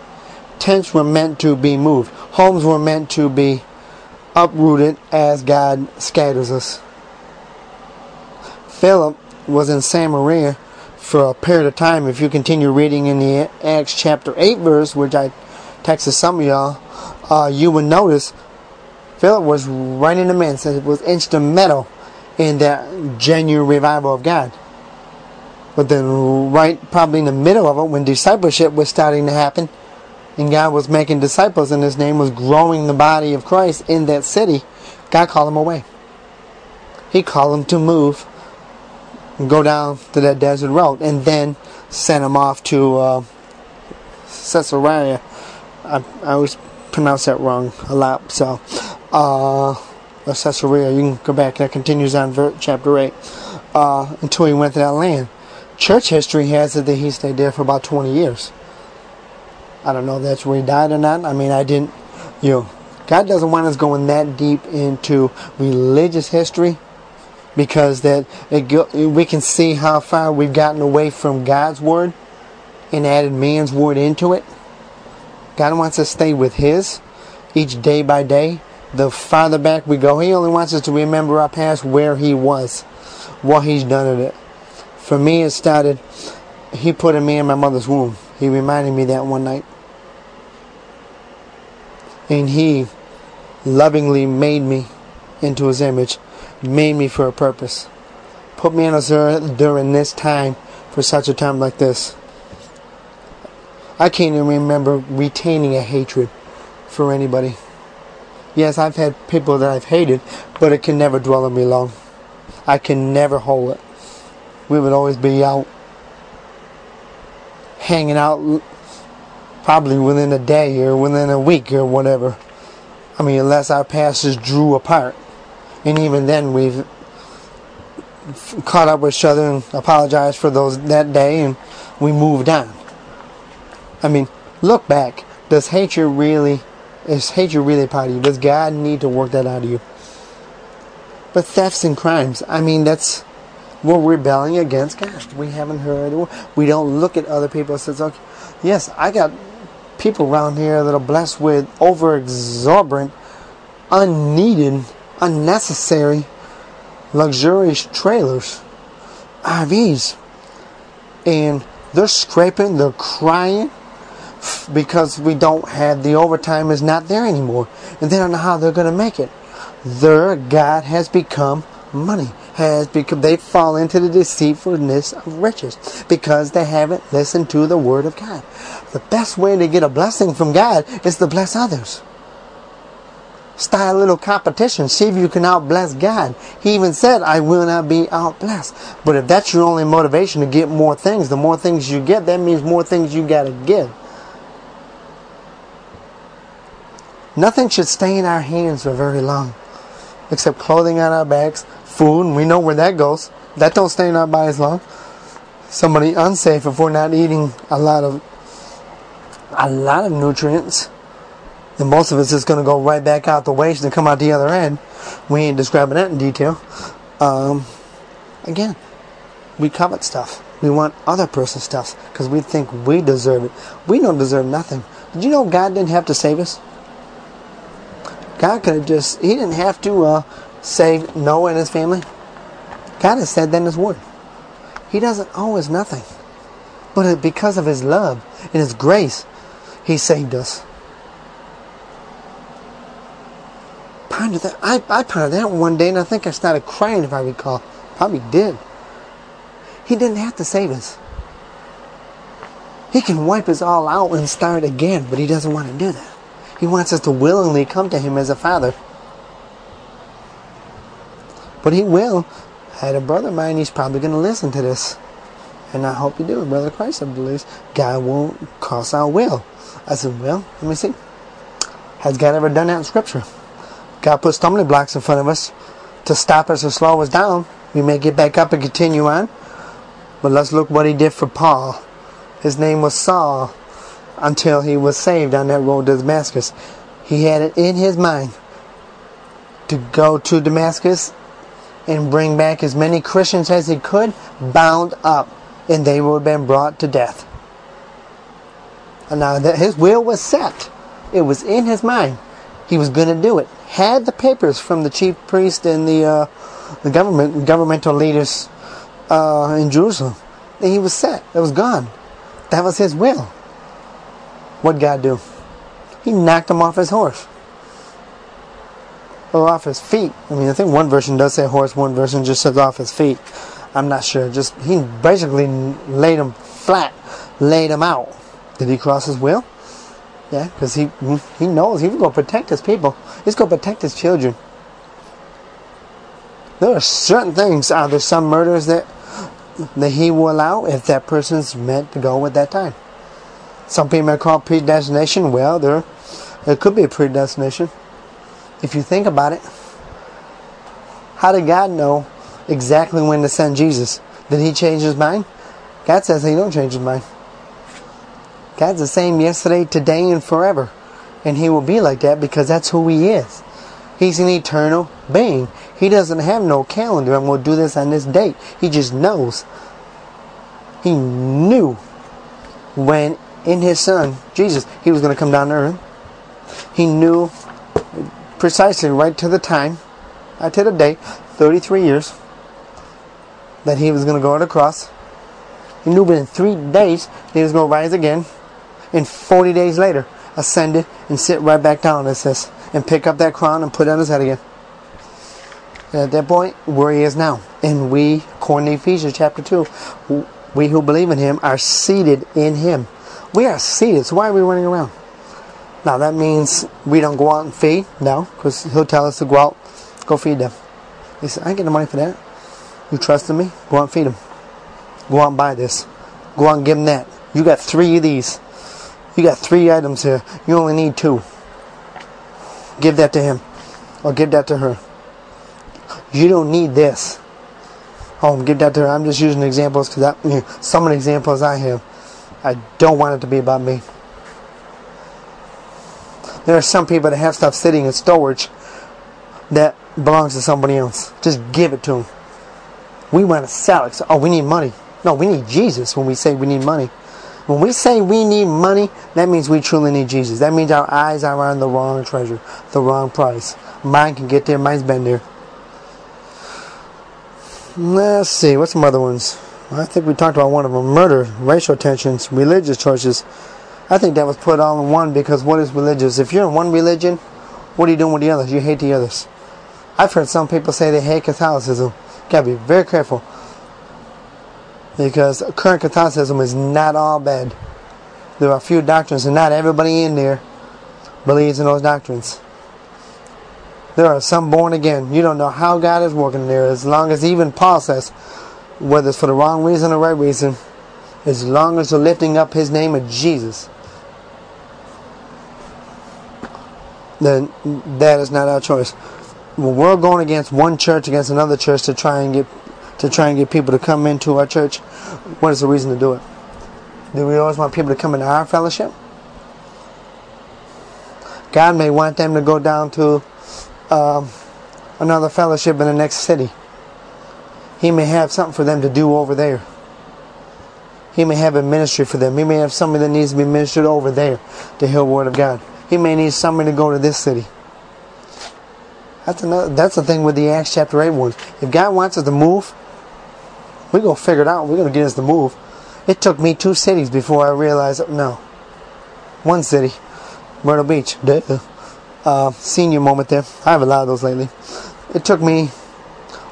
Tents were meant to be moved, homes were meant to be uprooted as God scatters us. Philip was in Samaria for a period of time. If you continue reading in the Acts chapter 8 verse, which I texted some of y'all, uh, you would notice Philip was right in the midst, it was instrumental in that genuine revival of God. But then, right probably in the middle of it, when discipleship was starting to happen, and God was making disciples, and His name was growing the body of Christ in that city, God called him away. He called him to move go down to that desert road, and then send him off to uh, Caesarea. I, I always pronounce that wrong a lot, so uh, Caesarea. You can go back. That continues on ver- chapter eight uh, until he went to that land. Church history has it that he stayed there for about 20 years. I don't know if that's where he died or not. I mean, I didn't, you know, God doesn't want us going that deep into religious history because that go, we can see how far we've gotten away from God's word and added man's word into it. God wants us to stay with His each day by day. The farther back we go, He only wants us to remember our past, where He was, what He's done in it. For me, it started, He put me in my mother's womb. He reminded me that one night. And He lovingly made me into His image, made me for a purpose, put me this earth during this time for such a time like this. I can't even remember retaining a hatred for anybody. Yes, I've had people that I've hated, but it can never dwell on me long. I can never hold it. We would always be out, hanging out, probably within a day or within a week or whatever. I mean, unless our passes drew apart. And even then, we've caught up with each other and apologized for those that day, and we moved on. I mean, look back. Does hatred really, is hatred really part of you? Does God need to work that out of you? But thefts and crimes, I mean, that's, we're rebelling against God. We haven't heard, we don't look at other people and says, okay, yes, I got people around here that are blessed with over exorbitant, unneeded, unnecessary, luxurious trailers, RVs. And they're scraping, they're crying, because we don't have the overtime is not there anymore. And they don't know how they're going to make it. Their god has become money has become they fall into the deceitfulness of riches because they haven't listened to the word of god. The best way to get a blessing from god is to bless others Start a little competition. See if you can outbless God. He even said, I will not be outblessed. But if that's your only motivation to get more things, the more things you get, that means more things you gotta give. Nothing should stay in our hands for very long. Except clothing on our backs, food, and we know where that goes. That don't stay in our bodies long. Somebody unsafe if we're not eating a lot of a lot of nutrients and most of it's just going to go right back out the waste and come out the other end. We ain't describing that in detail. Um, again, we covet stuff. We want other person's stuff because we think we deserve it. We don't deserve nothing. Did you know God didn't have to save us? God could have just, He didn't have to uh, save Noah and his family. God has said that in His Word. He doesn't owe us nothing. But because of His love and His grace, He saved us. That. I, I pondered that one day, and I think I started crying, if I recall. Probably did. He didn't have to save us. He can wipe us all out and start again, but he doesn't want to do that. He wants us to willingly come to him as a father. But he will. I had a brother of mine, he's probably going to listen to this. And I hope you do, Brother Christ, I believe. God won't cross our will. I said, well, let me see. Has God ever done that in Scripture? God put stumbling blocks in front of us to stop us or slow us down. We may get back up and continue on. But let's look what he did for Paul. His name was Saul until he was saved on that road to Damascus. He had it in his mind to go to Damascus and bring back as many Christians as he could, bound up, and they would have been brought to death. And now that his will was set, it was in his mind. He was going to do it had the papers from the chief priest and the uh, the government governmental leaders uh, in Jerusalem. And he was set. That was gone. That was his will. What God do? He knocked him off his horse. Or off his feet. I mean, I think one version does say horse, one version just says off his feet. I'm not sure. Just he basically laid him flat, laid him out. Did he cross his will? Yeah, because he he knows he's going to protect his people. He's going to protect his children. There are certain things. Are there some murders that that he will allow if that person's meant to go at that time? Some people may call predestination. Well, there it could be a predestination. If you think about it, how did God know exactly when to send Jesus? Did he change his mind? God says he don't change his mind. God's the same yesterday, today, and forever. And He will be like that because that's who He is. He's an eternal being. He doesn't have no calendar. I'm going to do this on this date. He just knows. He knew when in His Son, Jesus, He was going to come down to earth. He knew precisely right to the time, right to the date, 33 years, that He was going to go on the cross. He knew within three days He was going to rise again and 40 days later ascend it and sit right back down, it says, and pick up that crown and put it on his head again. And at that point, where he is now. And we, according to Ephesians chapter 2, we who believe in him are seated in him. We are seated, so why are we running around? Now that means we don't go out and feed, no, because he'll tell us to go out, go feed them. He said, I ain't the money for that. You trust in me? Go out and feed them. Go out and buy this. Go out and give them that. You got three of these. You got three items here. You only need two. Give that to him. Or give that to her. You don't need this. Oh, give that to her. I'm just using examples because you know, some of the examples I have, I don't want it to be about me. There are some people that have stuff sitting in storage that belongs to somebody else. Just give it to them. We want to sell it. So, oh, we need money. No, we need Jesus when we say we need money. When we say we need money, that means we truly need Jesus. That means our eyes are on the wrong treasure, the wrong price. Mine can get there, mine's been there. Let's see, what's some other ones? I think we talked about one of them murder, racial tensions, religious choices. I think that was put all in one because what is religious? If you're in one religion, what are you doing with the others? You hate the others. I've heard some people say they hate Catholicism. Gotta be very careful because current Catholicism is not all bad. There are a few doctrines, and not everybody in there believes in those doctrines. There are some born again. You don't know how God is working there. As long as even Paul says, whether it's for the wrong reason or right reason, as long as you're lifting up his name of Jesus, then that is not our choice. We're going against one church against another church to try and get to try and get people to come into our church, what is the reason to do it? Do we always want people to come into our fellowship? God may want them to go down to um, another fellowship in the next city. He may have something for them to do over there. He may have a ministry for them. He may have somebody that needs to be ministered over there to hear the word of God. He may need somebody to go to this city. That's another. That's the thing with the Acts chapter eight ones. If God wants us to move, we gonna figure it out. We're gonna get us to move. It took me two cities before I realized. No, one city, Myrtle Beach. Duh. Uh, senior moment there. I have a lot of those lately. It took me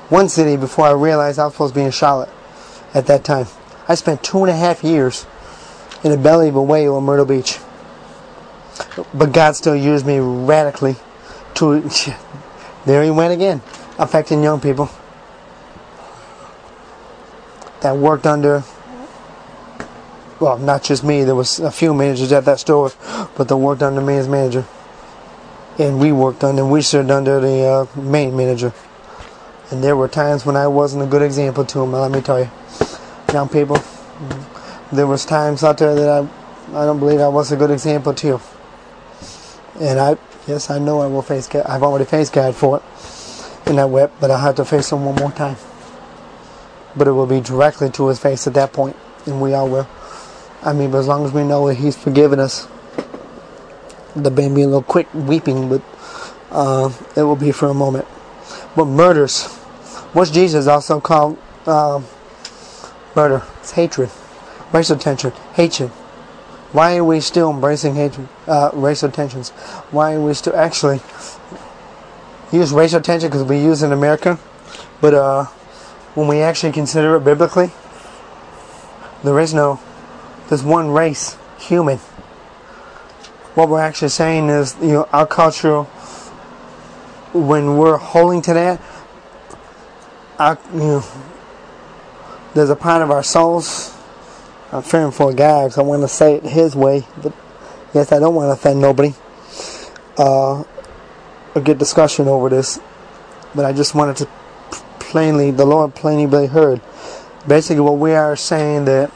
one city before I realized I was supposed to be in Charlotte at that time. I spent two and a half years in the belly of a whale on Myrtle Beach. But God still used me radically to. There he went again, affecting young people that worked under. Well, not just me. There was a few managers at that store, but they worked under me as manager, and we worked under. We served under the uh, main manager. And there were times when I wasn't a good example to them. Let me tell you, young people. There was times out there that I, I don't believe I was a good example to. you. And I, yes, I know I will face God. I've already faced God for it in that whip, but I have to face Him one more time. But it will be directly to His face at that point, and we all will. I mean, but as long as we know that He's forgiven us, the baby a little quick weeping, but uh, it will be for a moment. But murders, what's Jesus also called uh, murder? It's hatred, racial tension, hatred. Why are we still embracing hatred, uh, racial tensions? Why are we still actually use racial tension because we use in America, but uh, when we actually consider it biblically, there is no, there's one race, human. What we're actually saying is, you know, our culture, when we're holding to that, our, you know, there's a part of our souls I'm fearing for God I want to say it His way, but yes, I don't want to offend nobody. Uh, a good discussion over this, but I just wanted to plainly, the Lord plainly heard. Basically, what we are saying that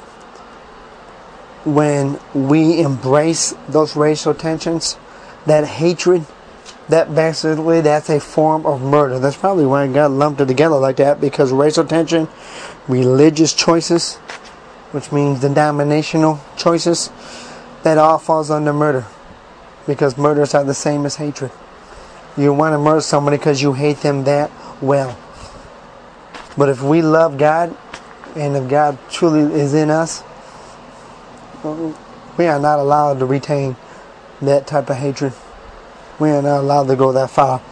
when we embrace those racial tensions, that hatred, that basically that's a form of murder. That's probably why God lumped it together like that because racial tension, religious choices, which means denominational choices, that all falls under murder. Because murders are the same as hatred. You want to murder somebody because you hate them that well. But if we love God, and if God truly is in us, we are not allowed to retain that type of hatred. We are not allowed to go that far.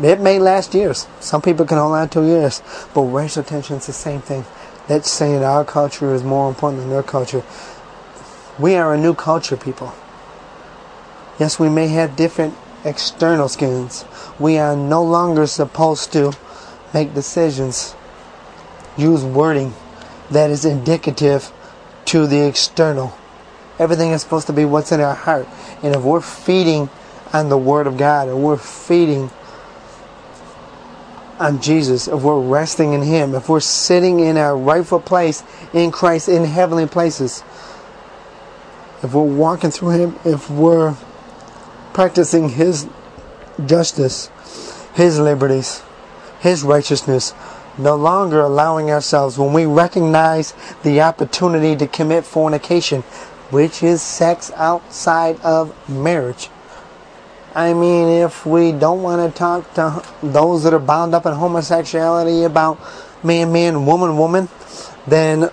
It may last years. Some people can hold on two years. But racial tension is the same thing. That's saying our culture is more important than their culture. We are a new culture, people. Yes, we may have different external skins. We are no longer supposed to make decisions, use wording that is indicative to the external. Everything is supposed to be what's in our heart. And if we're feeding on the Word of God, and we're feeding on Jesus, if we're resting in Him, if we're sitting in our rightful place in Christ in heavenly places, if we're walking through Him, if we're practicing His justice, His liberties, His righteousness, no longer allowing ourselves, when we recognize the opportunity to commit fornication, which is sex outside of marriage, I mean, if we don't want to talk to those that are bound up in homosexuality about man, man, woman, woman, then,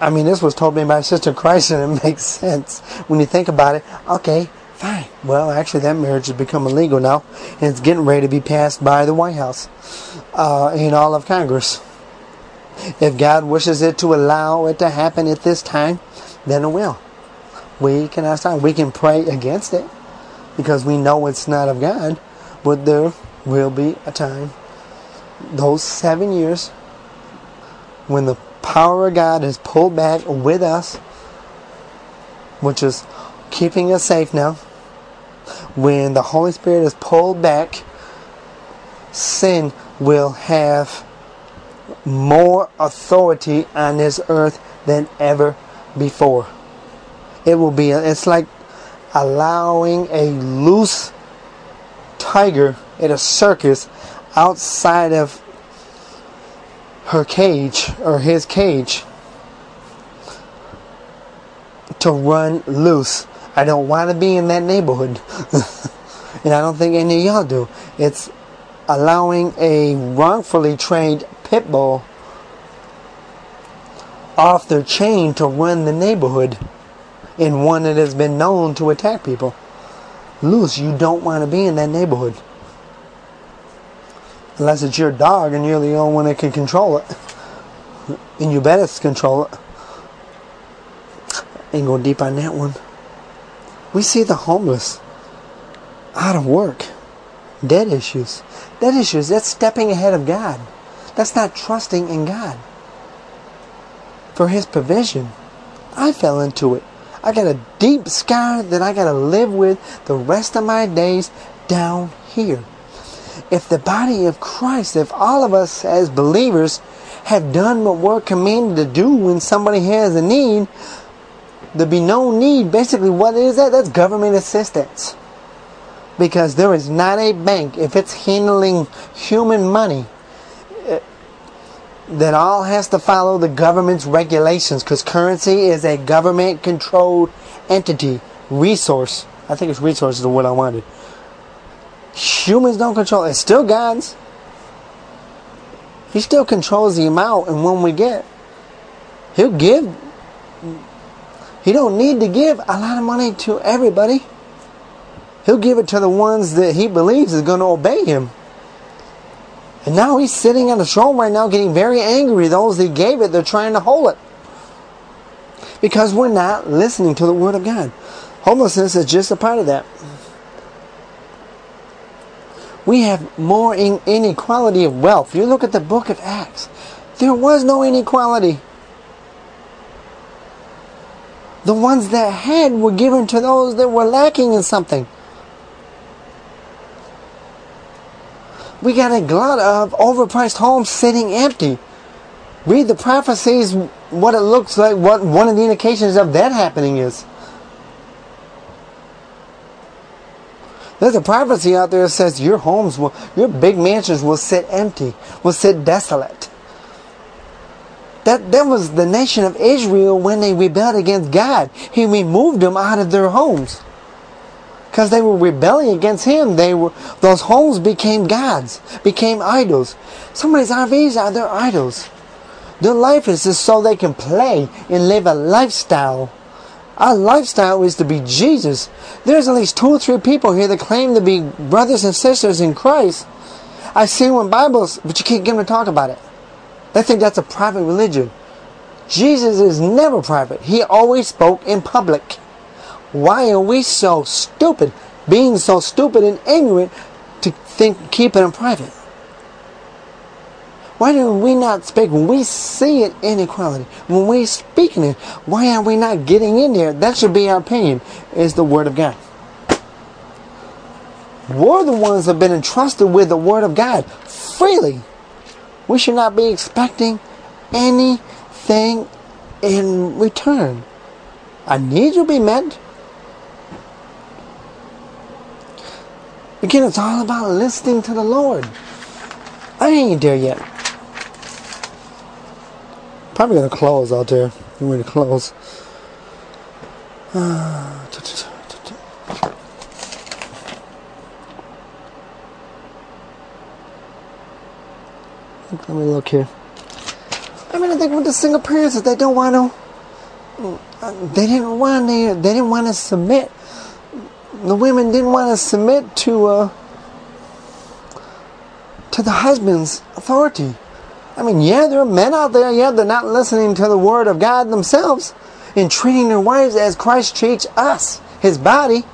I mean, this was told me by Sister Christ, and it makes sense when you think about it. Okay, fine. Well, actually, that marriage has become illegal now, and it's getting ready to be passed by the White House uh, in all of Congress. If God wishes it to allow it to happen at this time, then it will. We can We can pray against it because we know it's not of God. But there, will be a time, those seven years, when the power of God is pulled back with us, which is keeping us safe now. When the Holy Spirit is pulled back, sin will have more authority on this earth than ever before. It will be, it's like allowing a loose tiger at a circus outside of her cage or his cage to run loose. I don't want to be in that neighborhood. and I don't think any of y'all do. It's allowing a wrongfully trained pit bull off their chain to run the neighborhood in one that has been known to attack people. Loose, you don't want to be in that neighborhood. Unless it's your dog and you're the only one that can control it. And you better control it. Ain't going deep on that one. We see the homeless out of work. Dead issues. Dead issues, that's stepping ahead of God. That's not trusting in God for His provision. I fell into it. I got a deep scar that I got to live with the rest of my days down here. If the body of Christ, if all of us as believers have done what we're commanded to do when somebody has a need, there be no need. Basically, what is that? That's government assistance. Because there is not a bank, if it's handling human money, eh, that all has to follow the government's regulations because currency is a government controlled entity, resource. I think it's resource is the word I wanted. Humans don't control it. It's still God's. He still controls the amount and when we get. He'll give. He don't need to give a lot of money to everybody. He'll give it to the ones that he believes is going to obey him. And now he's sitting on the throne right now getting very angry. Those that gave it, they're trying to hold it. Because we're not listening to the Word of God. Homelessness is just a part of that. We have more inequality of wealth. You look at the book of Acts. There was no inequality. The ones that had were given to those that were lacking in something. we got a glut of overpriced homes sitting empty. Read the prophecies, what it looks like, what one of the indications of that happening is. There's a prophecy out there that says your homes will, your big mansions will sit empty, will sit desolate. That, that was the nation of Israel when they rebelled against God. He removed them out of their homes because they were rebelling against him. They were those homes became gods, became idols. Some of these RVs are their idols. Their life is just so they can play and live a lifestyle. Our lifestyle is to be Jesus. There's at least two or three people here that claim to be brothers and sisters in Christ. I see one Bibles, but you can't get them to talk about it. They think that's a private religion. Jesus is never private. He always spoke in public. Why are we so stupid, being so stupid and ignorant to think keep it in private? Why do we not speak when we see it inequality? When we speak in it, why are we not getting in there? That should be our opinion, is the Word of God. We're the ones that have been entrusted with the Word of God freely. We should not be expecting anything in return. Our needs will be met. Again, it's all about listening to the Lord. I ain't there yet. Probably gonna close out there. I'm to close. Ah, Let me look here. I mean, I think with the single parents, that they don't want to. They didn't want to. They didn't want to submit the women didn't want to submit to uh, to the husband's authority. I mean, yeah, there are men out there, yeah, they're not listening to the word of God themselves and treating their wives as Christ treats us, his body.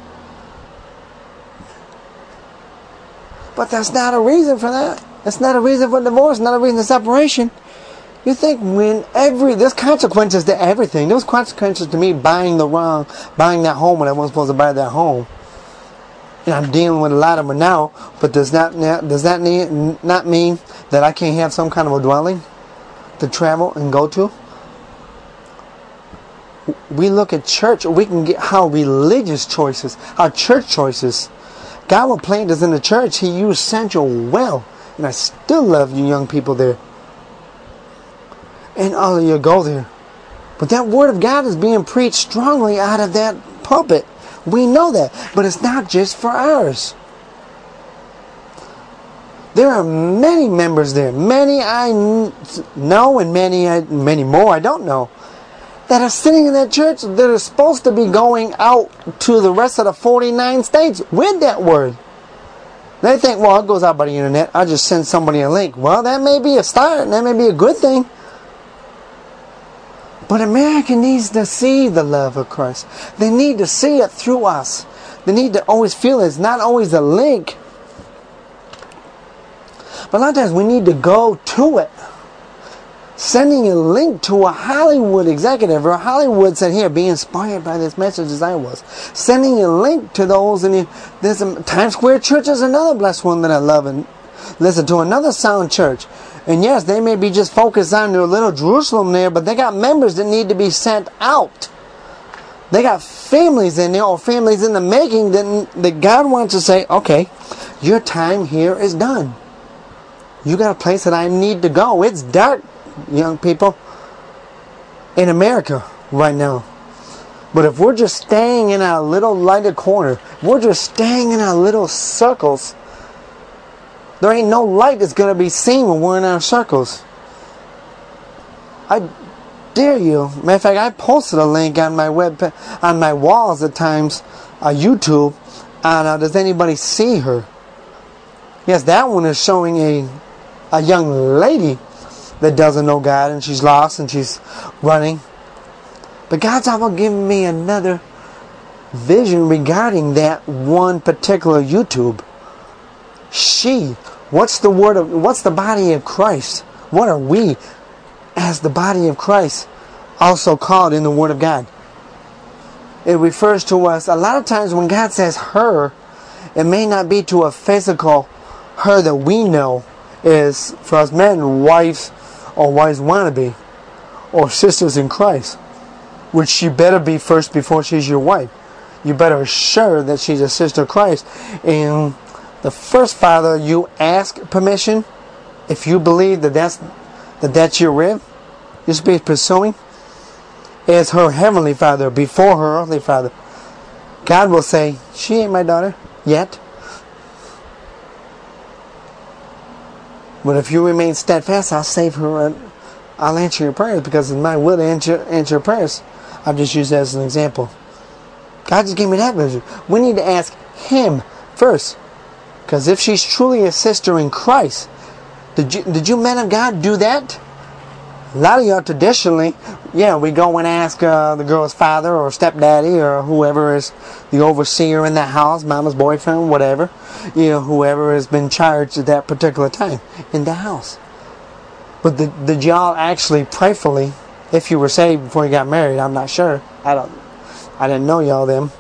But that's not a reason for that. That's not a reason for divorce, not a reason for separation. You think when every there's consequences to everything. There's consequences to me buying the wrong, buying that home when I wasn't supposed to buy that home. And I'm dealing with a lot of them now. But does that does that not mean that I can't have some kind of a dwelling to travel and go to? We look at church. We can get how religious choices, our church choices. God will plant us in the church. He used Central well, and I still love you young people there and all of you go there. But that word of God is being preached strongly out of that pulpit. We know that. But it's not just for ours. There are many members there, many I know and many I, many more I don't know, that are sitting in that church that are supposed to be going out to the rest of the 49 states with that word. They think, well, it goes out by the internet. I'll just send somebody a link. Well, that may be a start, and that may be a good thing. But America needs to see the love of Christ. They need to see it through us. They need to always feel it's not always a link. But a lot of times we need to go to it. Sending a link to a Hollywood executive or Hollywood said, here, be inspired by this message as I was. Sending a link to those there's a Times Square Church is another blessed one that I love and listen to another sound church. And yes, they may be just focused on their little Jerusalem there, but they got members that need to be sent out. They got families in there or families in the making that, that God wants to say, okay, your time here is done. You got a place that I need to go. It's dark, young people, in America right now. But if we're just staying in our little lighted corner, we're just staying in our little circles, there ain't no light that's going to be seen when we're in our circles. I dare you. Matter of fact, I posted a link on my web on my walls at times, on YouTube. On uh, does anybody see her? Yes, that one is showing a a young lady that doesn't know God and she's lost and she's running. But God's also giving me another vision regarding that one particular YouTube. She What's the word of what's the body of Christ? What are we as the body of Christ also called in the word of God? It refers to us a lot of times when God says her, it may not be to a physical her that we know is for us men wives or wives wannabe or sisters in Christ. Which she better be first before she's your wife. You better assure that she's a sister of Christ. And the first father you ask permission if you believe that that's that that's your rib supposed to be pursuing is her heavenly father before her earthly father god will say she ain't my daughter yet but if you remain steadfast i'll save her and i'll answer your prayers because in my will to answer, answer your prayers i've just used that as an example god just gave me that vision we need to ask him first because if she's truly a sister in Christ, did you, did you men of God do that? A lot of y'all traditionally, yeah, we go and ask uh, the girl's father or stepdaddy or whoever is the overseer in the house, mama's boyfriend, whatever, you know, whoever has been charged at that particular time in the house. But did, did y'all actually prayerfully, if you were saved before you got married, I'm not sure. I don't, I didn't know y'all then.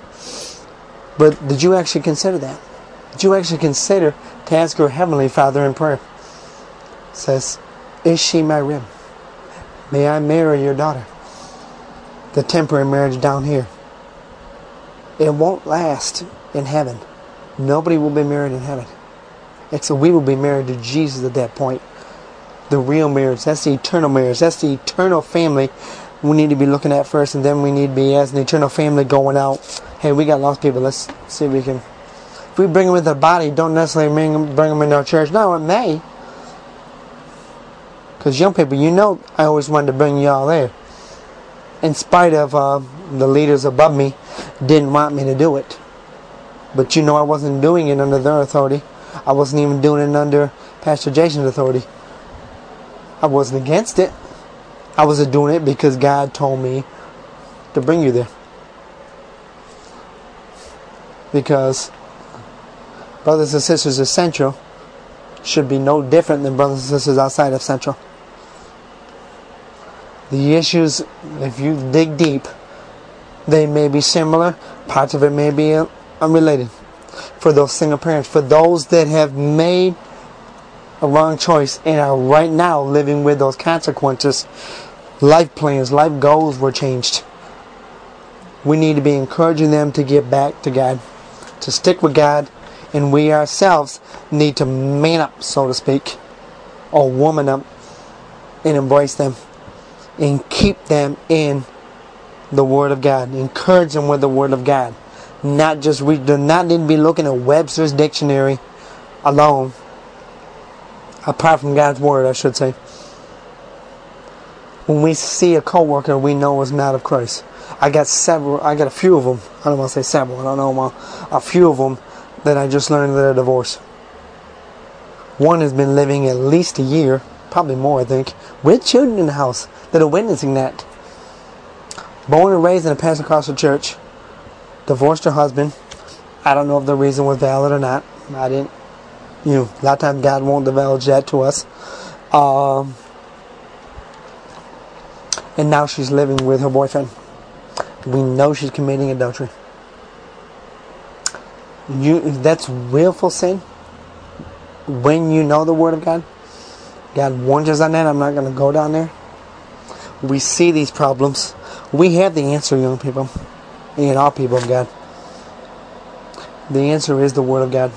But did you actually consider that? Did you actually consider to ask your Heavenly Father in prayer? It says, Is she my rib? May I marry your daughter? The temporary marriage down here. It won't last in heaven. Nobody will be married in heaven. Except we will be married to Jesus at that point. The real marriage. That's the eternal marriage. That's the eternal family we need to be looking at first, and then we need to be as an eternal family going out. Hey, we got lost people. Let's see if we can if we bring them into the body, don't necessarily bring them, bring them into our church. No, it may. Because young people, you know, I always wanted to bring y'all there. In spite of uh, the leaders above me didn't want me to do it. But you know, I wasn't doing it under their authority. I wasn't even doing it under Pastor Jason's authority. I wasn't against it. I was doing it because God told me to bring you there. Because brothers and sisters, essential should be no different than brothers and sisters outside of Central. The issues, if you dig deep, they may be similar, parts of it may be uh, unrelated. For those single parents, for those that have made a wrong choice and are right now living with those consequences, life plans, life goals were changed. We need to be encouraging them to get back to God, to stick with God, and we ourselves need to man up, so to speak, or woman up, and embrace them, and keep them in the Word of God. Encourage them with the Word of God. Not just read, do not need to be looking at Webster's dictionary alone. Apart from God's Word, I should say. When we see a coworker we know is not of Christ. I got several, I got a few of them. I don't want to say several, I don't know, a few of them that I just learned that they're divorced. One has been living at least a year, probably more, I think, with children in the house that are witnessing that. Born and raised in a Pentecostal church, divorced her husband. I don't know if the reason was valid or not. I didn't, you know, a lot of times God won't divulge that to us. Um, and now she's living with her boyfriend. We know she's committing adultery. You, that's willful sin. When you know the Word of God, God warns us on that. I'm not going to go down there. We see these problems. We have the answer, young people, and all people of God. The answer is the Word of God.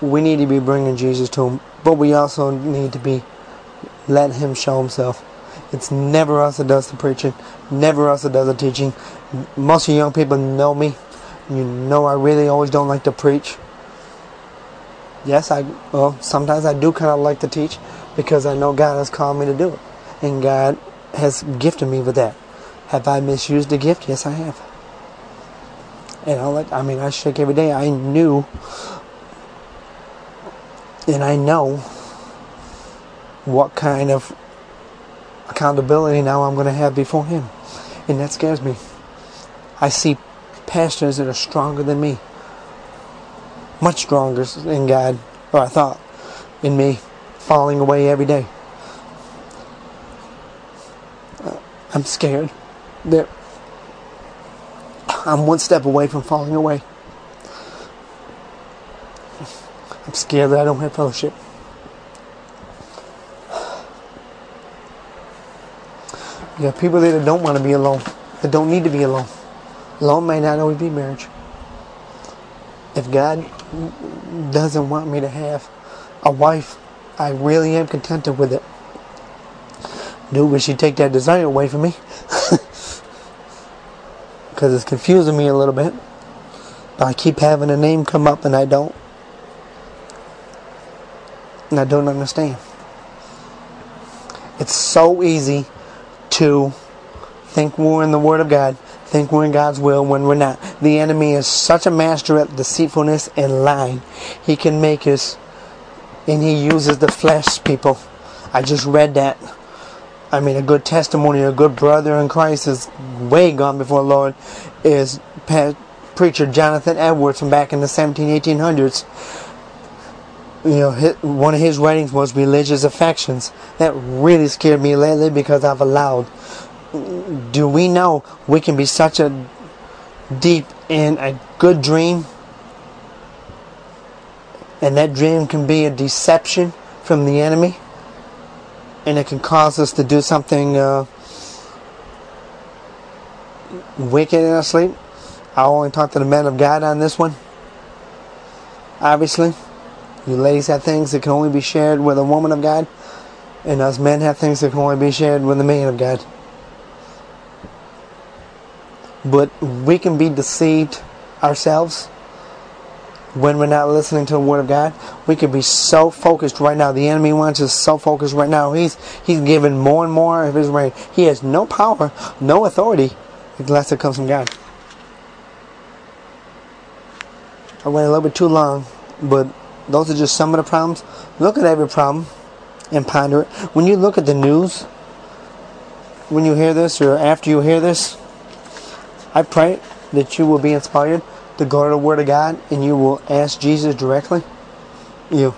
We need to be bringing Jesus to Him, but we also need to be let Him show Himself. It's never us that does the preaching, never us that does the teaching. Most of you young people know me. You know I really always don't like to preach. Yes, I well sometimes I do kind of like to teach because I know God has called me to do it, and God has gifted me with that. Have I misused the gift? Yes, I have. And I like I mean I shake every day. I knew and I know what kind of accountability now I'm going to have before Him. And that scares me. I see pastors that are stronger than me, much stronger in God, or I thought, in me, falling away every day. Uh, I'm scared that I'm one step away from falling away. I'm scared that I don't have fellowship. You have people there that don't want to be alone, that don't need to be alone. Alone may not always be marriage. If God doesn't want me to have a wife, I really am contented with it. Do wish He'd take that desire away from me. Because it's confusing me a little bit. I keep having a name come up and I don't. And I don't understand. It's so easy to think we're in the Word of God, think we're in God's will when we're not. The enemy is such a master at deceitfulness and lying. He can make us, and he uses the flesh, people. I just read that. I mean, a good testimony, a good brother in Christ is way gone before the Lord, is preacher Jonathan Edwards from back in the 17, 1800s. You know, one of his writings was Religious Affections. That really scared me lately because I've allowed do we know we can be such a deep in a good dream and that dream can be a deception from the enemy. And it can cause us to do something uh, wicked in our sleep. I only talk to the men of god on this one. Obviously you ladies have things that can only be shared with a woman of god. And us men have things that can only be shared with a man of god. But we can be deceived ourselves when we're not listening to the Word of God. We can be so focused right now. The enemy wants us so focused right now. He's he's giving more and more of his reign. He has no power, no authority, unless it comes from God. I went a little bit too long, but those are just some of the problems. Look at every problem and ponder it. When you look at the news, when you hear this or after you hear this, I pray that you will be inspired the Word of God and you will ask Jesus directly. You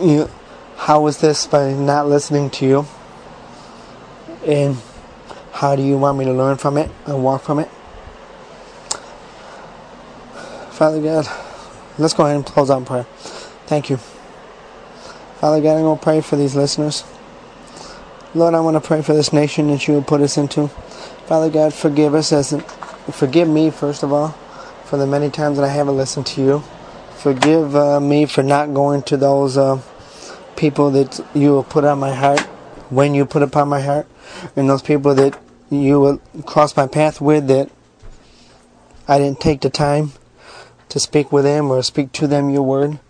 you, how is this by not listening to you? And how do you want me to learn from it and walk from it? Father God, let's go ahead and close out in prayer. Thank you. Father God, I'm going to pray for these listeners. Lord, I want to pray for this nation that you will put us into. Father God, forgive us as forgive me first of all for the many times that I haven't listened to you. Forgive uh, me for not going to those uh, people that you will put on my heart when you put upon my heart, and those people that you will cross my path with that I didn't take the time to speak with them or speak to them your word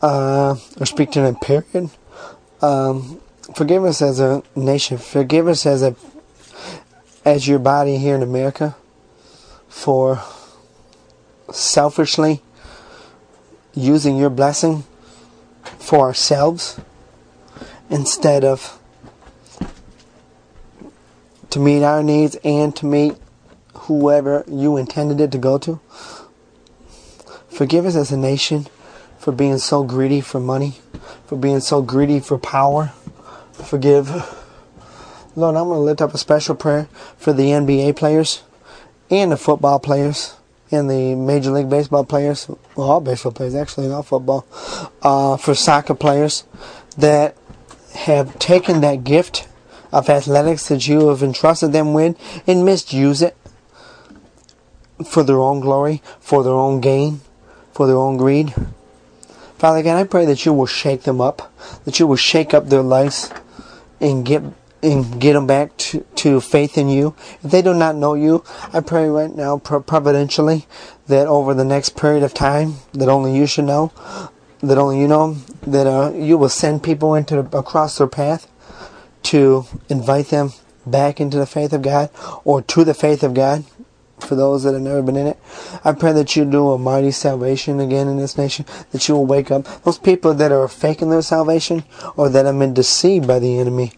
uh, or speak to them period. Um, forgive us as a nation. Forgive us as a as your body here in America for selfishly using your blessing for ourselves instead of to meet our needs and to meet whoever you intended it to go to. Forgive us as a nation for being so greedy for money, for being so greedy for power. Forgive. Lord, I'm going to lift up a special prayer for the NBA players and the football players and the Major League Baseball players, well, all baseball players actually, not football, uh, for soccer players that have taken that gift of athletics that you have entrusted them with and misuse it for their own glory, for their own gain, for their own greed. Father God, I pray that you will shake them up, that you will shake up their lives and get and get them back to, to faith in you. If they do not know you, I pray right now, providentially, that over the next period of time, that only you should know, that only you know, that uh, you will send people into across their path to invite them back into the faith of God or to the faith of God for those that have never been in it. I pray that you do a mighty salvation again in this nation, that you will wake up those people that are faking their salvation or that have been deceived by the enemy.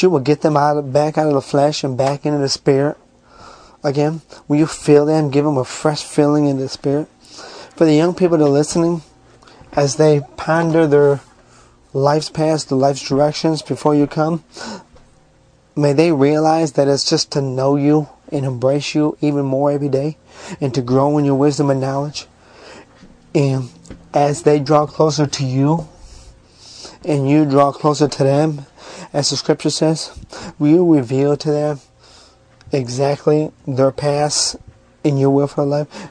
You will get them out of, back out of the flesh and back into the spirit again. Will you fill them, give them a fresh filling in the spirit? For the young people that are listening, as they ponder their life's past, the life's directions before you come, may they realize that it's just to know you and embrace you even more every day and to grow in your wisdom and knowledge. And as they draw closer to you and you draw closer to them, as the scripture says, will you reveal to them exactly their past in your will for life?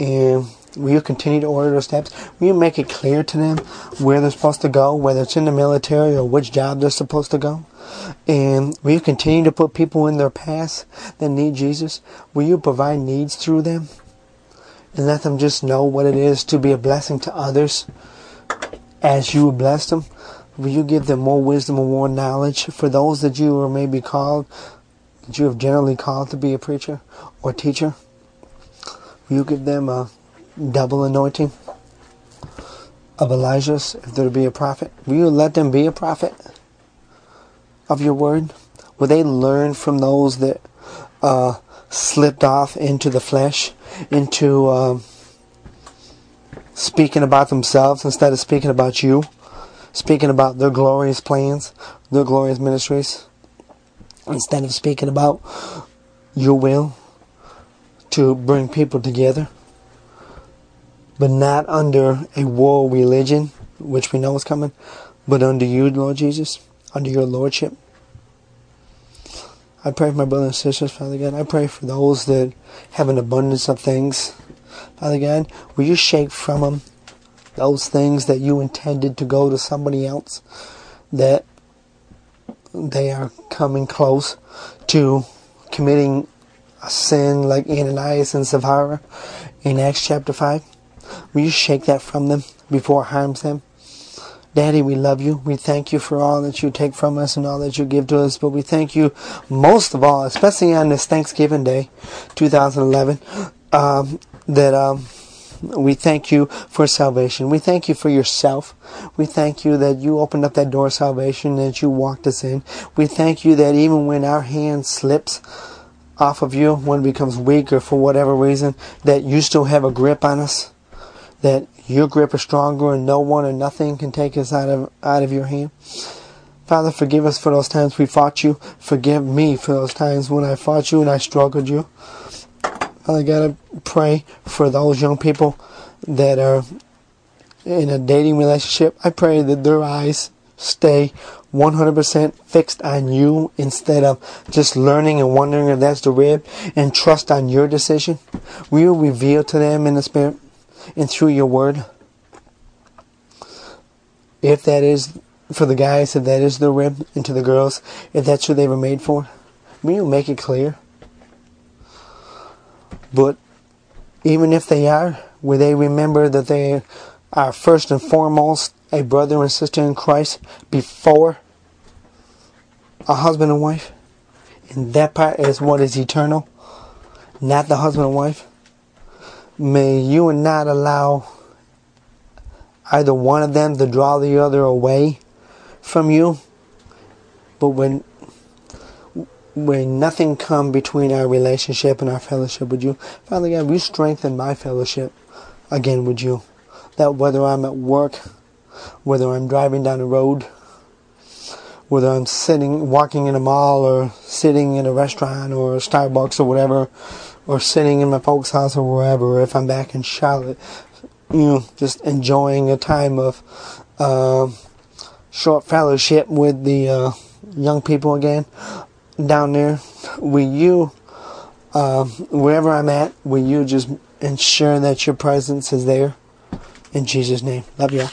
And will you continue to order their steps? Will you make it clear to them where they're supposed to go, whether it's in the military or which job they're supposed to go? And will you continue to put people in their past that need Jesus? Will you provide needs through them? And let them just know what it is to be a blessing to others as you bless them? Will you give them more wisdom and more knowledge for those that you are maybe called, that you have generally called to be a preacher or teacher? Will you give them a double anointing of Elijah's if they're to be a prophet? Will you let them be a prophet? of your word? Will they learn from those that uh, slipped off into the flesh, into um, speaking about themselves instead of speaking about you, speaking about their glorious plans, their glorious ministries, instead of speaking about your will to bring people together, but not under a world religion, which we know is coming, but under you, Lord Jesus? under your lordship. I pray for my brothers and sisters, Father God. I pray for those that have an abundance of things. Father God, will you shake from them those things that you intended to go to somebody else, that they are coming close to committing a sin like Ananias and Sapphira in Acts chapter 5? Will you shake that from them before it harms them? Daddy, we love you. We thank you for all that you take from us and all that you give to us. But we thank you most of all, especially on this Thanksgiving Day, 2011, um, that um, we thank you for salvation. We thank you for yourself. We thank you that you opened up that door of salvation, and that you walked us in. We thank you that even when our hand slips off of you, when it becomes weak or for whatever reason, that you still have a grip on us, that Your grip is stronger and no one or nothing can take us out of out of your hand. Father, forgive us for those times we fought you. Forgive me for those times when I fought you and I struggled you. Father gotta pray for those young people that are in a dating relationship. I pray that their eyes stay 100% fixed on you instead of just learning and wondering if that's the rib and trust on your decision. We'll reveal to them in the Spirit and through your word? If that is for the guys, if that is the rib, and to the girls, if that's who they were made for, we will you make it clear? But even if they are, will they remember that they are first and foremost a brother and sister in Christ before a husband and wife? And that part is what is eternal, not the husband and wife. May you not allow either one of them to draw the other away from you. But when when nothing come between our relationship and our fellowship with you, Father God, we strengthen my fellowship again with you. That whether I'm at work, whether I'm driving down the road, whether I'm sitting, walking in a mall, or sitting in a restaurant, or a Starbucks, or whatever, or sitting in my folks' house, or wherever, if I'm back in Charlotte, you know, just enjoying a time of uh, short fellowship with the uh, young people again down there. Will you, uh, wherever I'm at, will you just ensure that your presence is there? In Jesus' name. Love you all.